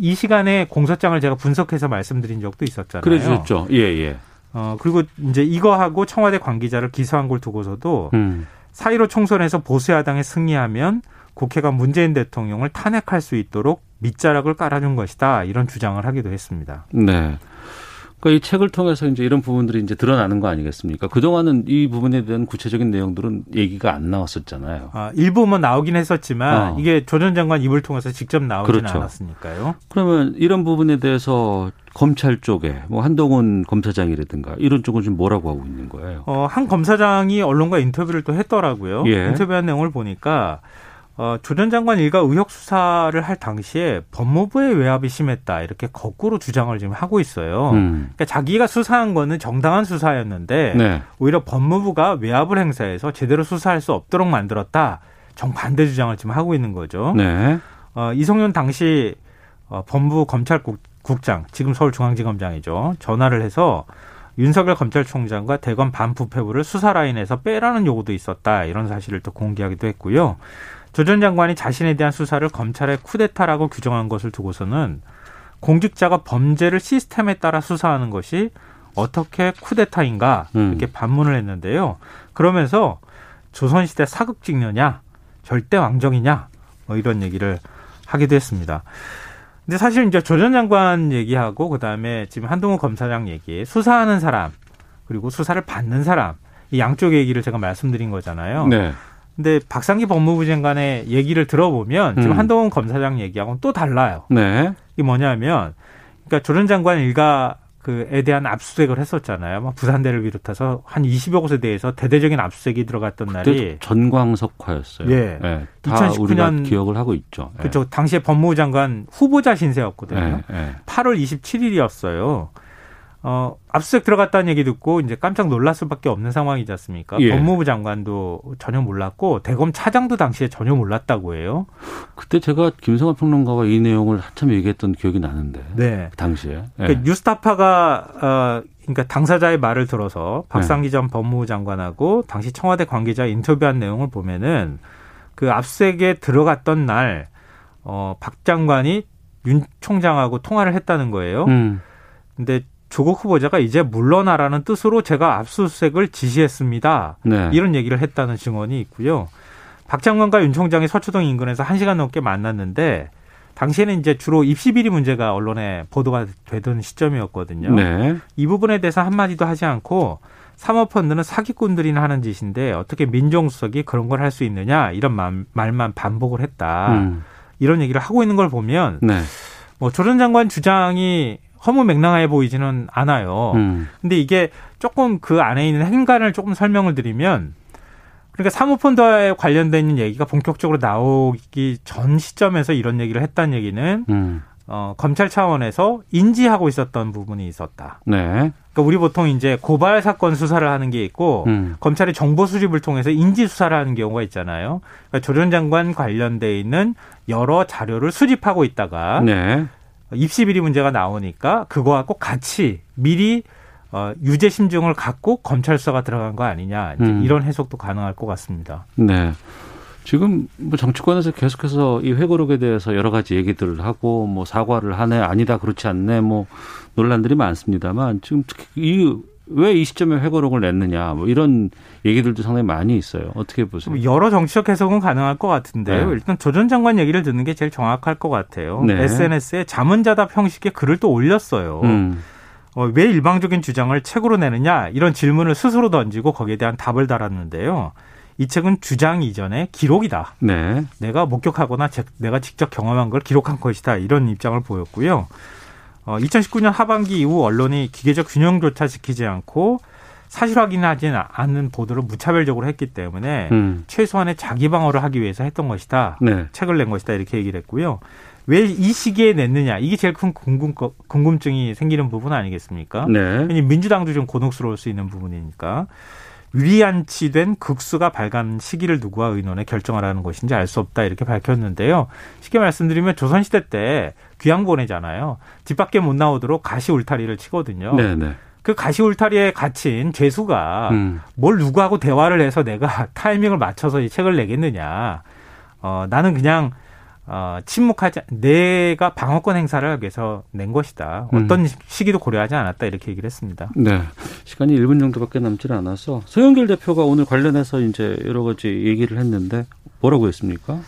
이 시간에 공소장을 제가 분석해서 말씀드린 적도 있었잖아요. 그래 주셨죠. 예, 예. 어, 그리고 이제 이거하고 청와대 관계자를 기소한 걸 두고서도 음. 4.15 총선에서 보수야당에 승리하면 국회가 문재인 대통령을 탄핵할 수 있도록 밑자락을 깔아준 것이다. 이런 주장을 하기도 했습니다. 네. 그러니까 이 책을 통해서 이제 이런 부분들이 이제 드러나는 거 아니겠습니까? 그동안은 이 부분에 대한 구체적인 내용들은 얘기가 안 나왔었잖아요. 아, 일부만 나오긴 했었지만 어. 이게 조전 장관 입을 통해서 직접 나오지는 그렇죠. 않았으니까요. 그러면 이런 부분에 대해서 검찰 쪽에 뭐 한동훈 검사장이라든가 이런 쪽은 지금 뭐라고 하고 있는 거예요? 어, 한 검사장이 언론과 인터뷰를 또 했더라고요. 예. 인터뷰한 내용을 보니까 어, 조전 장관 일가 의혹 수사를 할 당시에 법무부의 외압이 심했다 이렇게 거꾸로 주장을 지금 하고 있어요. 음. 그러니까 자기가 수사한 거는 정당한 수사였는데 네. 오히려 법무부가 외압을 행사해서 제대로 수사할 수 없도록 만들었다. 정반대 주장을 지금 하고 있는 거죠. 네. 어, 이성윤 당시 어, 법무 검찰국장 지금 서울중앙지검장이죠. 전화를 해서 윤석열 검찰총장과 대검 반부패부를 수사 라인에서 빼라는 요구도 있었다 이런 사실을 또 공개하기도 했고요. 조 전 장관이 자신에 대한 수사를 검찰의 쿠데타라고 규정한 것을 두고서는 공직자가 범죄를 시스템에 따라 수사하는 것이 어떻게 쿠데타인가 음. 이렇게 반문을 했는데요. 그러면서 조선시대 사극직녀냐 절대 왕정이냐 뭐 이런 얘기를 하기도 했습니다. 근데 사실 이제 조 전 장관 얘기하고 그다음에 지금 한동훈 검사장 얘기 수사하는 사람 그리고 수사를 받는 사람 이 양쪽 얘기를 제가 말씀드린 거잖아요. 네. 근데 박상기 법무부 장관의 얘기를 들어보면 지금 음. 한동훈 검사장 얘기하고는 또 달라요. 네. 이게 뭐냐면 그러니까 조전 장관 일가 그에 대한 압수수색을 했었잖아요. 막 부산대를 비롯해서 한 20여 곳에 대해서 대대적인 압수수색이 들어갔던 날이 전광석화였어요. 예. 네. 2019년 기억을 하고 있죠. 그렇죠. 당시에 법무부 장관 후보자 신세였거든요. 네. 네. 8월 27일이었어요. 어, 압수수색 들어갔다는 얘기 듣고 이제 깜짝 놀랄 수밖에 없는 상황이지 않습니까? 예. 법무부 장관도 전혀 몰랐고 대검 차장도 당시에 전혀 몰랐다고 해요. 그때 제가 김성환 평론가와 이 내용을 한참 얘기했던 기억이 나는데. 네. 당시에. 예. 그러니까 뉴스타파가 어 그러니까 당사자의 말을 들어서 박상기 전 법무부 장관하고 당시 청와대 관계자 인터뷰한 내용을 보면은 그 압수수색에 들어갔던 날 어, 박 장관이 윤 총장하고 통화를 했다는 거예요. 음. 근데 조국 후보자가 이제 물러나라는 뜻으로 제가 압수수색을 지시했습니다. 네. 이런 얘기를 했다는 증언이 있고요. 박 장관과 윤 총장이 서초동 인근에서 1시간 넘게 만났는데 당시에는 이제 주로 입시 비리 문제가 언론에 보도가 되던 시점이었거든요. 네. 이 부분에 대해서 한마디도 하지 않고 사모펀드는 사기꾼들이나 하는 짓인데 어떻게 민정수석이 그런 걸 할 수 있느냐 이런 말, 만 반복을 했다. 음. 이런 얘기를 하고 있는 걸 보면 네. 뭐 조 전 장관 주장이 허무맹랑해 보이지는 않아요. 음. 근데 이게 조금 그 안에 있는 행간을 조금 설명을 드리면 그러니까 사모펀드에 관련된 얘기가 본격적으로 나오기 전 시점에서 이런 얘기를 했다는 얘기는 음. 어, 검찰 차원에서 인지하고 있었던 부분이 있었다. 네. 그러니까 우리 보통 이제 고발 사건 수사를 하는 게 있고 음. 검찰이 정보 수집을 통해서 인지 수사를 하는 경우가 있잖아요. 그러니까 조전 장관 관련돼 있는 여러 자료를 수집하고 있다가 네. 입시 비리 문제가 나오니까 그거하고 같이 미리 어, 유죄 심증을 갖고 검찰 수사가 들어간 거 아니냐 음. 이런 해석도 가능할 것 같습니다. 네. 지금 뭐 정치권에서 계속해서 이 회고록에 대해서 여러 가지 얘기들을 하고 뭐 사과를 하네 아니다 그렇지 않네 뭐 논란들이 많습니다만 지금 특히 이 왜 이 시점에 회고록을 냈느냐 뭐 이런 얘기들도 상당히 많이 있어요. 어떻게 보세요? 여러 정치적 해석은 가능할 것 같은데요. 네. 일단 조 전 장관 얘기를 듣는 게 제일 정확할 것 같아요. 네. SNS에 자문자답 형식의 글을 또 올렸어요. 음. 어, 왜 일방적인 주장을 책으로 내느냐 이런 질문을 스스로 던지고 거기에 대한 답을 달았는데요. 이 책은 주장 이전의 기록이다. 네. 내가 목격하거나 제, 내가 직접 경험한 걸 기록한 것이다. 이런 입장을 보였고요. 어, 2019년 하반기 이후 언론이 기계적 균형조차 지키지 않고 사실 확인하지 않는 보도를 무차별적으로 했기 때문에 음. 최소한의 자기 방어를 하기 위해서 했던 것이다. 네. 책을 낸 것이다. 이렇게 얘기를 했고요. 왜 이 시기에 냈느냐 이게 제일 큰 궁금 궁금증이 생기는 부분 아니겠습니까? 네. 민주당도 좀 곤혹스러울 수 있는 부분이니까 위리안치된 극수가 발간 시기를 누구와 의논해 결정하라는 것인지 알 수 없다 이렇게 밝혔는데요. 쉽게 말씀드리면 조선시대 때 귀양 보내잖아요. 집 밖에 못 나오도록 가시 울타리를 치거든요. 네네. 그 가시 울타리에 갇힌 죄수가 음. 뭘 누구하고 대화를 해서 내가 타이밍을 맞춰서 이 책을 내겠느냐. 어, 나는 그냥 어, 침묵하지, 내가 방어권 행사를 하기 위해서 낸 것이다. 어떤 음. 시기도 고려하지 않았다. 이렇게 얘기를 했습니다. 네. 시간이 1분 정도밖에 남질 않아서 서영길 대표가 오늘 관련해서 이제 여러 가지 얘기를 했는데 뭐라고 했습니까?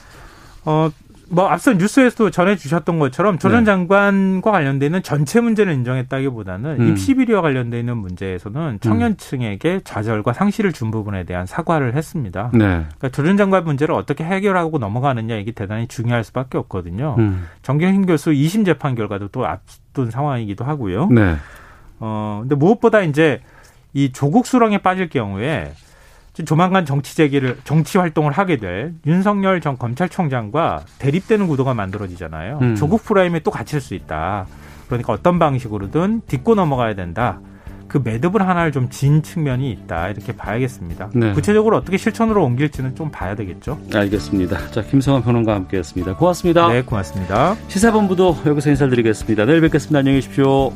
어, 뭐 앞서 뉴스에서도 전해주셨던 것처럼 조전 네. 장관과 관련되는 전체 문제를 인정했다기보다는 음. 입시 비리와 관련돼 있는 문제에서는 청년층에게 좌절과 상실을 준 부분에 대한 사과를 했습니다. 네. 그러니까 조전 장관 문제를 어떻게 해결하고 넘어가느냐 이게 대단히 중요할 수밖에 없거든요. 음. 정경심 교수 2심 재판 결과도 또 앞둔 상황이기도 하고요. 네. 어 근데 무엇보다 이제 이 조국 수렁에 빠질 경우에 조만간 정치 재기를 정치 활동을 하게 될 윤석열 전 검찰총장과 대립되는 구도가 만들어지잖아요. 음. 조국 프레임에 또 갇힐 수 있다. 그러니까 어떤 방식으로든 딛고 넘어가야 된다. 그 매듭을 하나를 좀 진 측면이 있다 이렇게 봐야겠습니다. 네. 구체적으로 어떻게 실천으로 옮길지는 좀 봐야 되겠죠. 알겠습니다. 자 김성환 평론가 함께했습니다. 고맙습니다. 네, 고맙습니다. 시사본부도 여기서 인사드리겠습니다. 내일 뵙겠습니다. 안녕히 계십시오.